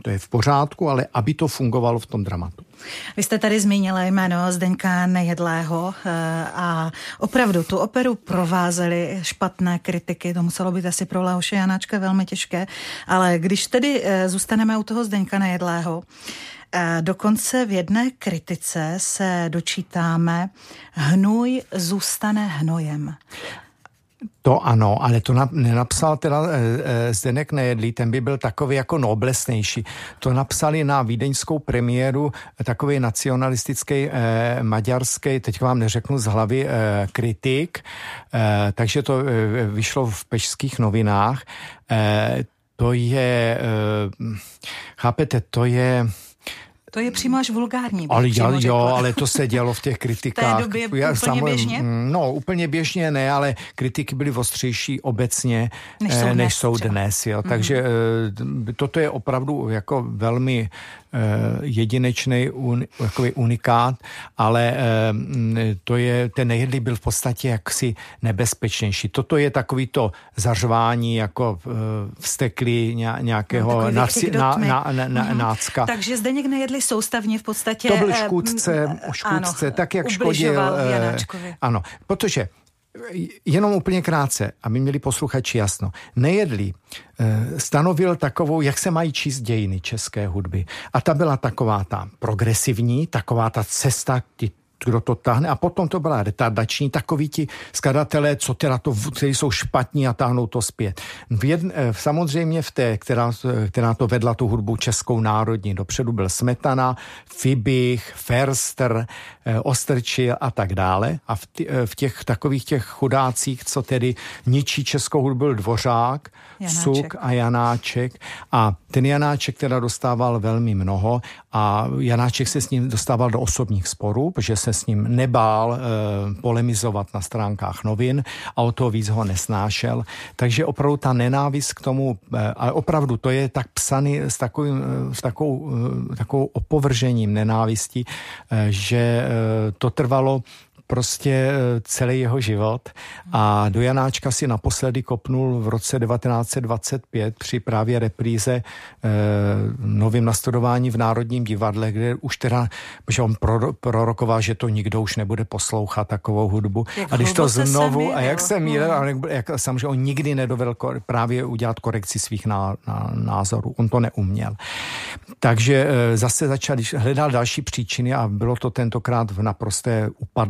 to je v pořádku, ale aby to fungovalo v tom dramatu. Vy jste tady zmínila jméno Zdeňka Nejedlého a opravdu tu operu provázely špatné kritiky, to muselo být asi pro Leoše Janáčka velmi těžké, ale když tedy eh, zůstaneme u toho Zdeňka Nejedlého, eh, Dokonce v jedné kritice se dočítáme, hnůj zůstane hnojem. To ano, ale to na, nenapsal teda e, e, Zdenek Nejedlý, ten by byl takový jako noblesnější. To napsali na vídeňskou premiéru takový nacionalistický e, maďarský, teď vám neřeknu z hlavy, e, kritik, e, takže to e, vyšlo v pešských novinách. E, to je, e, chápete, to je to je přímo až vulgární. Ale jo, jo, ale to se dělo v těch kritikách. [laughs] V té době Já, úplně samozřejmě, běžně? Mm, no, úplně běžně ne, ale kritiky byly ostřejší obecně, než jsou eh, dnes. Než jsou dnes jo. Mm-hmm. Takže eh, toto je opravdu jako velmi jedinečný un, takový unikát, ale eh, to je, ten nejedlý byl v podstatě jaksi nebezpečnější. Toto je takový to zařvání jako eh, vsteklý nějakého no, náci, na, na, na, na, mm. nácka. Takže zde někde nejedli soustavně v podstatě. To byl škůdce, škůdce ano, tak jak škodil. Ano, protože jenom úplně krátce, aby měli posluchači jasno. Nejedli eh, stanovil takovou, jak se mají číst dějiny české hudby. A ta byla taková ta progresivní, taková ta cesta, ty kdo to tahne. A potom to byla retardační, takoví ti skladatelé, co teda to, kteří jsou špatní a táhnou to zpět. V jedn, eh, samozřejmě v té, která, která to vedla tu hudbu českou národní, dopředu byl Smetana, Fibich, Ferster, eh, Ostrčil a tak dále. A v, eh, v těch takových těch chudácích, co tedy ničí českou hudbu, byl Dvořák, Janáček. Suk a Janáček. A ten Janáček teda dostával velmi mnoho a Janáček se s ním dostával do osobních sporů, protože se s ním nebál e, polemizovat na stránkách novin a o to víc ho nesnášel. Takže opravdu ta nenávist k tomu, e, ale opravdu to je tak psaný s, takovým, e, s takovou, e, takovou opovržením nenávisti, e, že e, to trvalo prostě eh, celý jeho život a do Janáčka si naposledy kopnul v roce 1925 při právě repríze e, novým nastudování v Národním divadle, kde už teda, že on pro, prorokoval, že to nikdo už nebude poslouchat takovou hudbu. Jak a když to znovu, a jak se mílil, a jak, samozřejmě on nikdy nedovedl právě udělat korekci svých ná, ná, názorů. On to neuměl. Takže e, zase začal, hledal další příčiny a bylo to tentokrát v naprosté upad,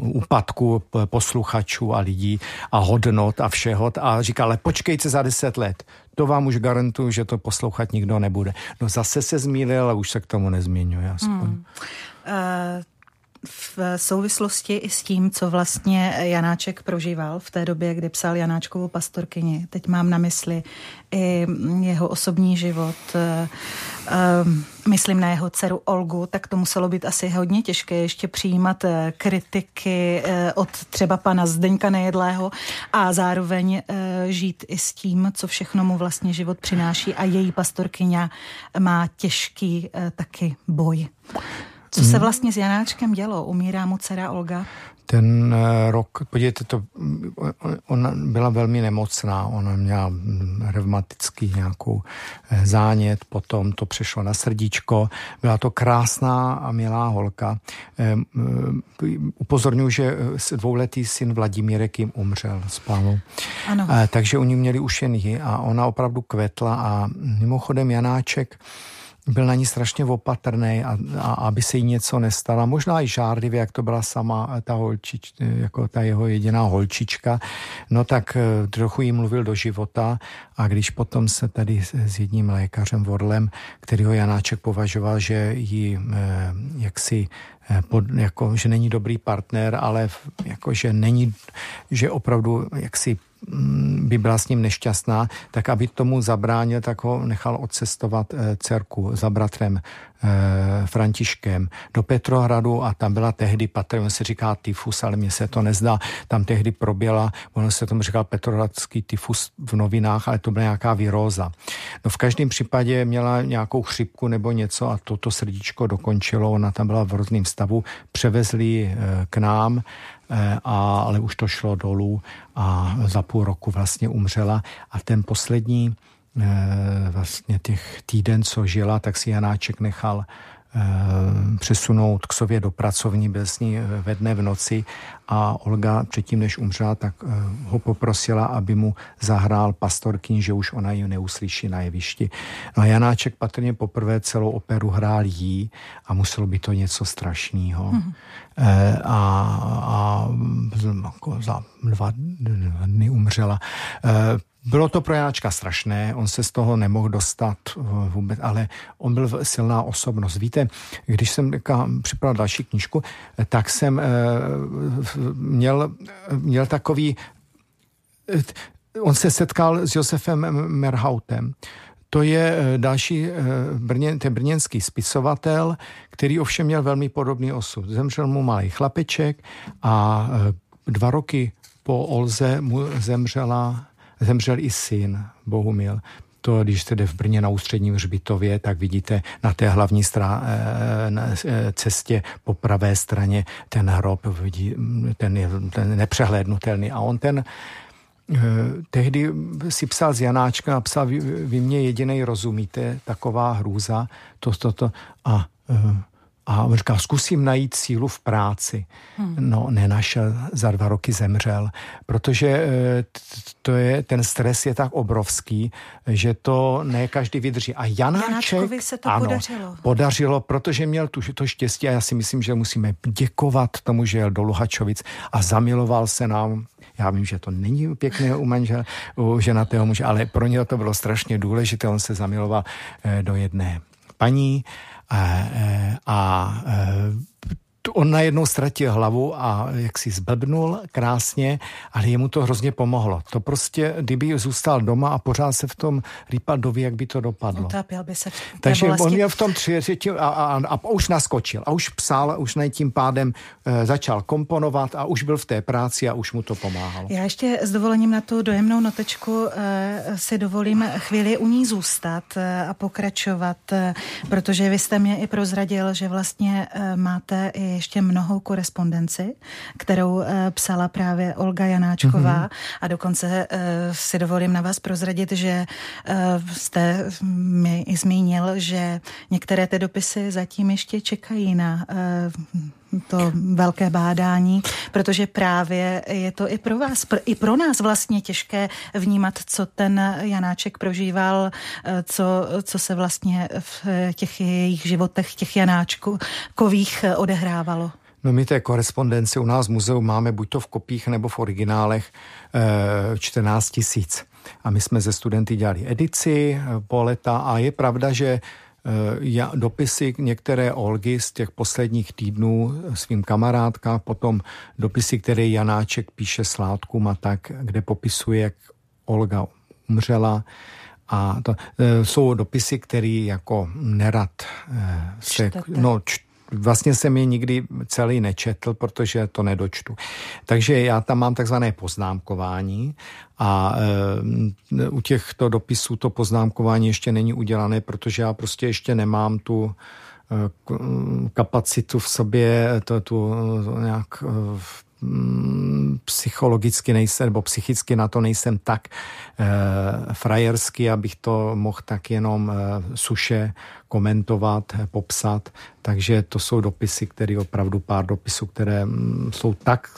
úpadku posluchačů a lidí a hodnot a všeho a říká, ale počkejte za deset let, to vám už garantuju, že to poslouchat nikdo nebude. No zase se zmílil a už se k tomu nezměňuje aspoň. Hmm. Uh v souvislosti i s tím, co vlastně Janáček prožíval v té době, kdy psal Janáčkovu pastorkyni. Teď mám na mysli i jeho osobní život, eh, eh, myslím na jeho dceru Olgu, tak to muselo být asi hodně těžké ještě přijímat eh, kritiky od třeba pana Zdeňka Nejedlého a zároveň žít i s tím, co všechno mu vlastně život přináší a její pastorkyně má těžký taky boj. Co se vlastně s Janáčkem dělo? Umírá mu dcera Olga? ten eh, rok, podívejte to, ona byla velmi nemocná, ona měla revmatický nějakou eh, zánět, potom to přešlo na srdíčko, byla to krásná a milá holka. Eh, upozorňuji, že dvouletý syn Vladimírek jim umřel s. Ano. Takže oni měli už jen a ona opravdu kvetla a mimochodem Janáček, byl na ní strašně opatrný a, a aby se jí něco nestalo. Možná i žárlivě, jak to byla sama ta holčič, jako ta jeho jediná holčička, no tak eh, trochu jí mluvil do života a když potom se tady s jedním lékařem Vorlem, kterýho Janáček považoval, že jí eh, jaksi eh, pod, jako, že není dobrý partner, ale jako, že není, že opravdu jaksi Mm, by byla s ním nešťastná, tak aby tomu zabránil, tak ho nechal odcestovat eh, dcerku za bratrem. eh, Františkem do Petrohradu a tam byla tehdy patr, on se říká tyfus, ale mně se to nezdá, tam tehdy proběla, ono se tomu říkal petrohradský tyfus v novinách, ale to byla nějaká viróza. No v každém případě měla nějakou chřipku nebo něco a toto srdíčko dokončilo, ona tam byla v různém stavu, převezli eh, k nám Eh, a, ale už to šlo dolů a za půl roku vlastně umřela. A ten poslední eh, vlastně těch týden, co žila, tak si Janáček nechal Eh, přesunout k sobě do pracovní, byl s ní ve dne v noci a Olga předtím, než umřela, tak eh, ho poprosila, aby mu zahrál pastorkyni, že už ona ji neuslyší na jevišti. No a Janáček patrně poprvé celou operu hrál jí a muselo by to něco strašného. Hmm. A, a jako za dva dny umřela. Bylo to pro Janáčka strašné, on se z toho nemohl dostat eh, vůbec, ale on byl silná osobnost. Víte, když jsem připravil další knížku, tak jsem eh, měl, měl takový... Eh, on se setkal s Josefem Merhautem. To je další brně, ten brněnský spisovatel, který ovšem měl velmi podobný osud. Zemřel mu malý chlapeček a dva roky po Olze mu zemřela zemřel i syn Bohumil. To, když jste v Brně na ústředním hřbitově, tak vidíte na té hlavní strá, eh, na eh, cestě po pravé straně ten hrob, vidí, ten je ten nepřehlédnutelný. A on ten eh, tehdy si psal z Janáčka a psal, vy, vy mě jedinej rozumíte, taková hrůza, to, to, to. A a on říkal, zkusím najít sílu v práci. Hmm. No, nenašel, za dva roky zemřel, protože eh, to je, ten stres je tak obrovský, že to ne každý vydrží. A Janáček, se to ano, podařilo. podařilo, protože měl tu, to štěstí a já si myslím, že musíme děkovat tomu, že jel do Luhačovic a zamiloval se nám já vím, že to není pěkné u manžel, u ženatého muže, ale pro něho to bylo strašně důležité. On se zamiloval eh, do jedné paní 唉唉啊唉 on najednou ztratil hlavu a jak si zblbnul krásně, ale jemu to hrozně pomohlo. To prostě, kdyby zůstal doma a pořád se v tom rýpal doví, jak by to dopadlo. Utápěl by se. Takže on měl v tom tři a, a, a, a už naskočil a už psal, už na tím pádem e, začal komponovat a už byl v té práci a už mu to pomáhalo. Já ještě s dovolením na tu dojemnou notečku e, si dovolím chvíli u ní zůstat e, a pokračovat, e, protože vy jste mě i prozradil, že vlastně e, máte i ještě mnohou korespondenci, kterou eh, psala právě Olga Janáčková mm-hmm. a dokonce eh, si dovolím na vás prozradit, že eh, jste mi zmínil, že některé ty dopisy zatím ještě čekají na to velké bádání, protože právě je to i pro vás, i pro nás vlastně těžké vnímat, co ten Janáček prožíval, co, co se vlastně v těch jejich životech, těch Janáčkových odehrávalo. No my té korespondence u nás v muzeu máme buď to v kopích nebo v originálech 14 tisíc. A my jsme ze studenty dělali edici po leta a je pravda, že Eh, dopisy některé Olgy z těch posledních týdnů svým kamarádkám, potom dopisy, které Janáček píše sládkům a tak, kde popisuje, jak Olga umřela. A to e, jsou dopisy, které jako nerad se, no, vlastně jsem je nikdy celý nečetl, protože to nedočtu. Takže já tam mám takzvané poznámkování a e, u těchto dopisů to poznámkování ještě není udělané, protože já prostě ještě nemám tu kapacitu v sobě, to, tu nějak Mm, psychologicky nejsem, nebo psychicky na to nejsem tak e, frajerský, abych to mohl tak jenom e, suše komentovat, popsat. Takže to jsou dopisy, které opravdu pár dopisů, které mm, jsou tak,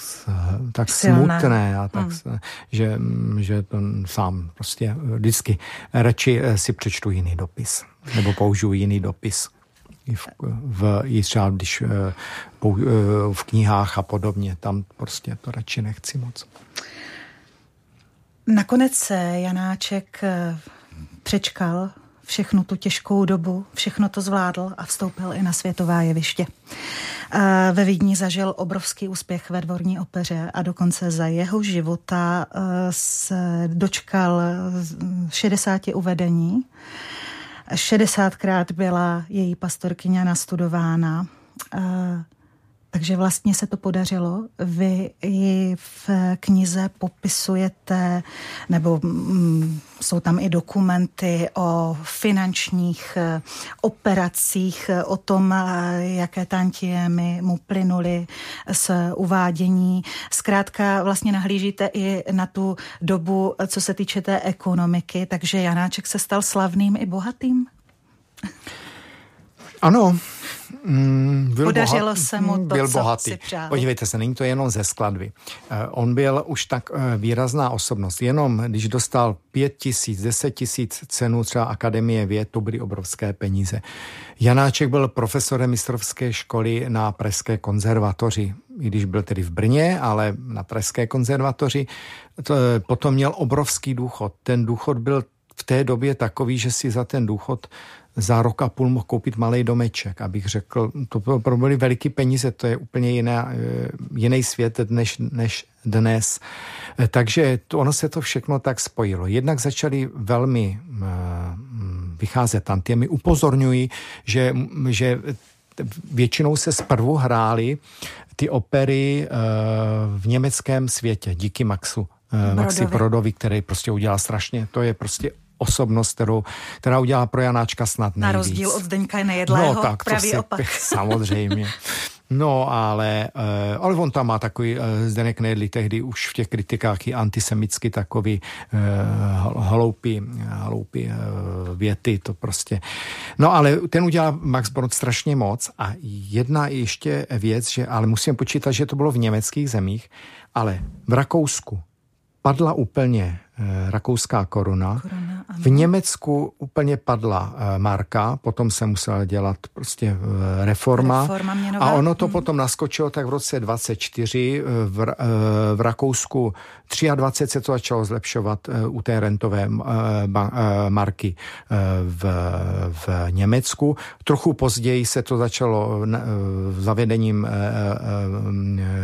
tak smutné a tak, hmm. že, mm, že to sám prostě vždycky radši si přečtu jiný dopis nebo použiju jiný dopis v, v i třeba když eh, eh, v knihách a podobně, tam prostě to radši nechci moc. Nakonec se Janáček eh, přečkal všechnu tu těžkou dobu, všechno to zvládl a vstoupil i na světová jeviště. Ve Vídni zažil obrovský úspěch ve dvorní opeře a dokonce za jeho života se dočkal 60 uvedení 60krát byla její pastorkyně nastudována. Takže vlastně se to podařilo. Vy ji v knize popisujete, nebo mm, jsou tam i dokumenty o finančních eh, operacích, o tom, eh, jaké tantiemy mu plynuly z uvádění. Zkrátka vlastně nahlížíte i na tu dobu, co se týče té ekonomiky, takže Janáček se stal slavným i bohatým? Ano, Mm, byl Podařilo bohat, se mu to, byl co bohatý. si přál. Podívejte se, není to jenom ze skladby. Uh, on byl už tak uh, výrazná osobnost. Jenom když dostal pět tisíc, deset tisíc cenů třeba Akademie věd, to byly obrovské peníze. Janáček byl profesorem mistrovské školy na Pražské konzervatoři, i když byl tedy v Brně, ale na Pražské konzervatoři. To, eh, potom měl obrovský důchod. Ten důchod byl v té době takový, že si za ten důchod za rok a půl mohl koupit malý domeček, abych řekl, to byly veliké peníze, to je úplně jiná, eh, jiný svět než, než dnes. Eh, takže to, ono se to všechno tak spojilo. Jednak začaly velmi uh, vycházet tantiemy. Upozorňuji, že, že většinou se zprvu hrály ty opery v německém světě díky Maxu. Uh, Maxi Prodovi, který prostě udělal strašně, to je prostě osobnost, kterou, která udělá pro Janáčka snad nejvíc. Na rozdíl od Zdeňka Nejedlého, no, tak, pravý si, opak. [laughs] Samozřejmě. No, ale, eh, ale on tam má takový, eh, Zdeněk Nejedli tehdy už v těch kritikách i antisemicky takový uh, hloupý, hloupý věty, to prostě. No, ale ten udělal Max Brod strašně moc a jedna ještě věc, že, ale musím počítat, že to bylo v německých zemích, ale v Rakousku padla úplně Eh, rakouská koruna. koruna v Německu úplně padla eh, marka, potom se musela dělat prostě eh, reforma. reforma a ono to hmm. potom naskočilo tak v roce 24 v, v Rakousku 23 se to začalo zlepšovat u té rentové marky v, v Německu. Trochu později se to začalo zavedením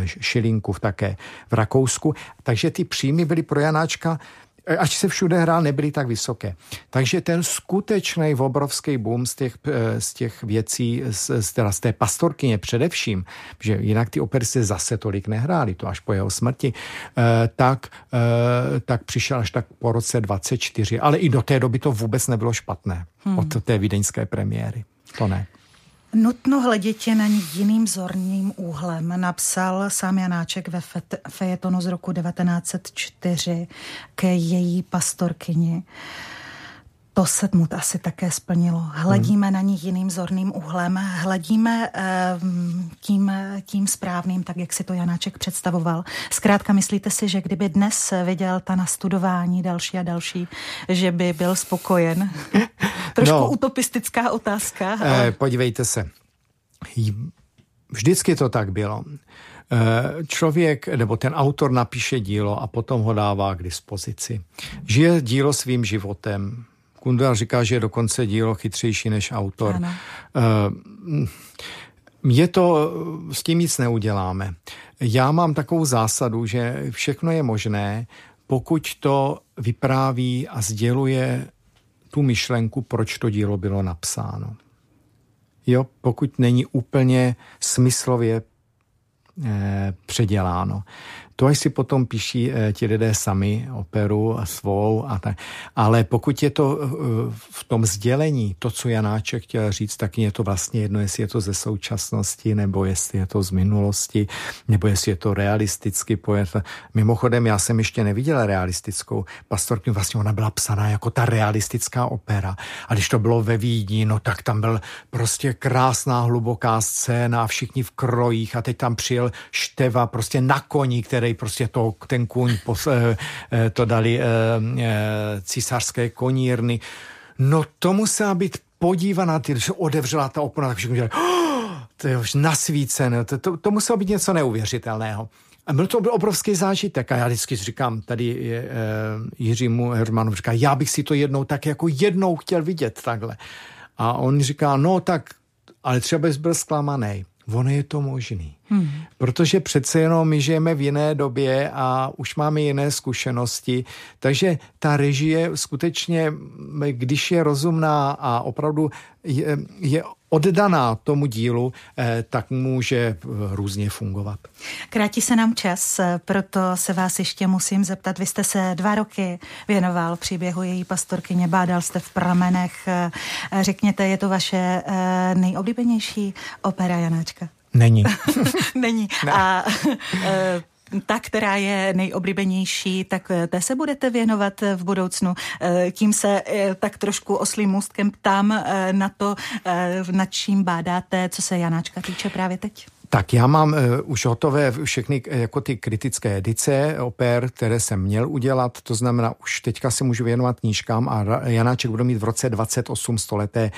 šilinku také v Rakousku. Takže ty příjmy byly pro Janáčka až se všude hrál, nebyly tak vysoké. Takže ten skutečný obrovský boom z těch, eh, z těch věcí, z, teda z té pastorkyně především, že jinak ty opery se zase tolik nehrály, to až po jeho smrti, eh, tak, tak přišel až tak po roce 24, ale i do té doby to vůbec nebylo špatné hmm. od té vídeňské premiéry. To ne. Nutno hledětě na ní jiným zorným úhlem, napsal sám Janáček ve fejetonu z roku 1904 ke její pastorkyni to se mu asi také splnilo. Hledíme hmm. na ní jiným zorným úhlem, hledíme uh, tím, tím správným, tak jak si to Janáček představoval. Zkrátka, myslíte si, že kdyby dnes viděl ta nastudování další a další, že by byl spokojen? [laughs] Trošku no, utopistická otázka. Eh, ale... Eh, podívejte se. Vždycky to tak bylo. Eh, člověk nebo ten autor napíše dílo a potom ho dává k dispozici. Žije dílo svým životem, Kundera říká, že je dokonce dílo chytřejší než autor. Ano. Eh, je to, s tím nic neuděláme. Já mám takovou zásadu, že všechno je možné, pokud to vypráví a sděluje tu myšlenku, proč to dílo bylo napsáno. Jo, pokud není úplně smyslově eh, předěláno. To až si potom píší eh, ti lidé sami operu a svou a tak. Ale pokud je to eh, v tom sdělení, to, co Janáček chtěl říct, tak je to vlastně jedno, jestli je to ze současnosti, nebo jestli je to z minulosti, nebo jestli je to realisticky pojet. Mimochodem, já jsem ještě neviděl realistickou pastorku, vlastně ona byla psaná jako ta realistická opera. A když to bylo ve Vídni, no tak tam byl prostě krásná, hluboká scéna všichni v krojích a teď tam přijel Števa prostě na koni, který prostě to, ten kůň pos, eh, eh, to dali eh, císařské konírny. No to musela být podívaná, když odevřela ta opona, tak všichni dělali, oh, to je už nasvícené, to, to, to muselo být něco neuvěřitelného. A byl to obrovský zážitek a já vždycky říkám, tady je, e, Jiřímu Hermanu, říká, já bych si to jednou tak jako jednou chtěl vidět takhle. A on říká, no tak, ale třeba bys byl zklamaný. Ono je to možný. Hmm. Protože přece jenom my žijeme v jiné době a už máme jiné zkušenosti, takže ta režie skutečně, když je rozumná a opravdu je, je oddaná tomu dílu, eh, tak může různě fungovat. Krátí se nám čas, proto se vás ještě musím zeptat. Vy jste se dva roky věnoval příběhu její pastorkyně, bádal jste v pramenech. Eh, řekněte, je to vaše eh, nejoblíbenější opera Janáčka? Není. [laughs] Není. Ne. A [laughs] ta, která je nejoblíbenější, tak eh, té se budete věnovat eh, v budoucnu. Eh, tím se tak trošku oslým můstkem ptám na to, nad čím bádáte, co se Janáčka týče právě teď. Tak já mám uh, už hotové všechny jako ty kritické edice oper, které jsem měl udělat, to znamená, už teďka se můžu věnovat knížkám a Janáček bude mít v roce 28 stoleté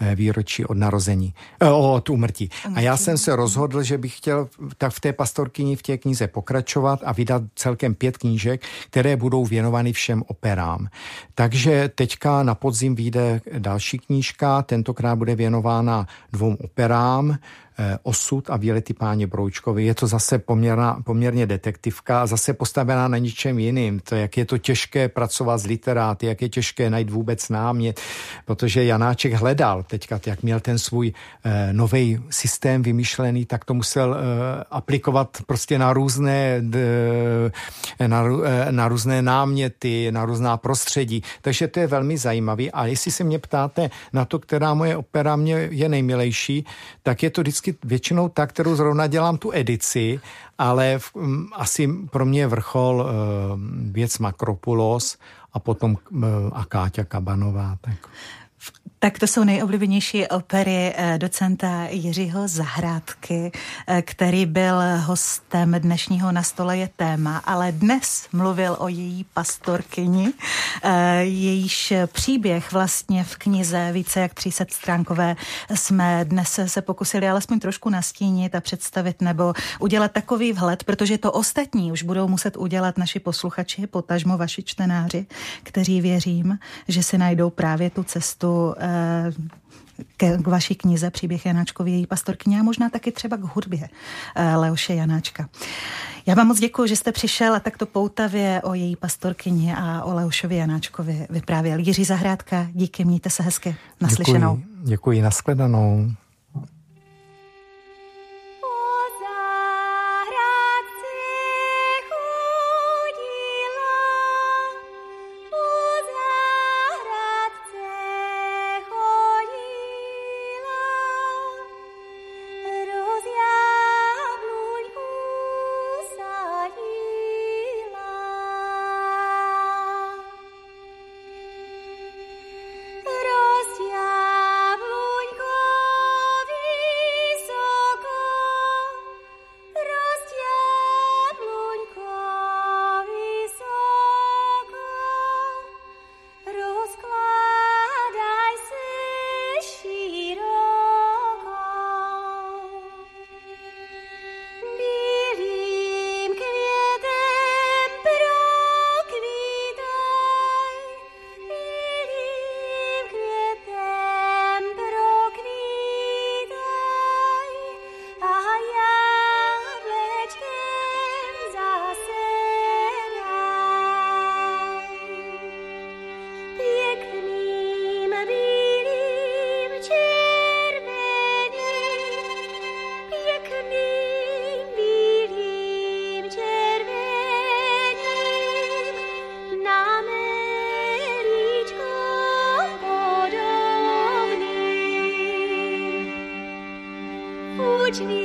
uh, výročí od narození, uh, od úmrtí. A já jsem se rozhodl, že bych chtěl tak v té pastorkyni v té knize pokračovat a vydat celkem pět knížek, které budou věnovány všem operám. Takže teďka na podzim vyjde další knížka, tentokrát bude věnována dvou operám, Eh, osud a výlety páně Broučkovi. Je to zase poměrná, poměrně detektivka, zase postavená na ničem jiným. To, jak je to těžké pracovat s literáty, jak je těžké najít vůbec námět, protože Janáček hledal teďka, jak měl ten svůj eh, nový systém vymyšlený, tak to musel eh, aplikovat prostě na různé, eh, na, eh, na různé náměty, na různá prostředí. Takže to je velmi zajímavý. A jestli se mě ptáte na to, která moje opera mě je nejmilejší, tak je to vždycky vždycky většinou ta, kterou zrovna dělám tu edici, ale v, m, asi pro mě vrchol uh, věc Makropulos a potom uh, Akáťa Kabanová. Tak. Tak to jsou nejoblíbenější opery eh, docenta Jiřího Zahrádky, eh, který byl hostem dnešního Na stole je téma, ale dnes mluvil o její pastorkyni, eh, jejíž příběh vlastně v knize více jak 300 stránkové jsme dnes se pokusili alespoň trošku nastínit a představit nebo udělat takový vhled, protože to ostatní už budou muset udělat naši posluchači, potažmo vaši čtenáři, kteří věřím, že si najdou právě tu cestu ke, k vaší knize Příběh Janáčkovi, její pastorkyně a možná taky třeba k hudbě eh, Leoše Janáčka. Já vám moc děkuji, že jste přišel a takto poutavě o její pastorkyni a o Leošovi Janáčkovi vyprávěl. Jiří Zahrádka, díky, mějte se hezky. Naslyšenou. Děkuji, děkuji nashledanou. what you need.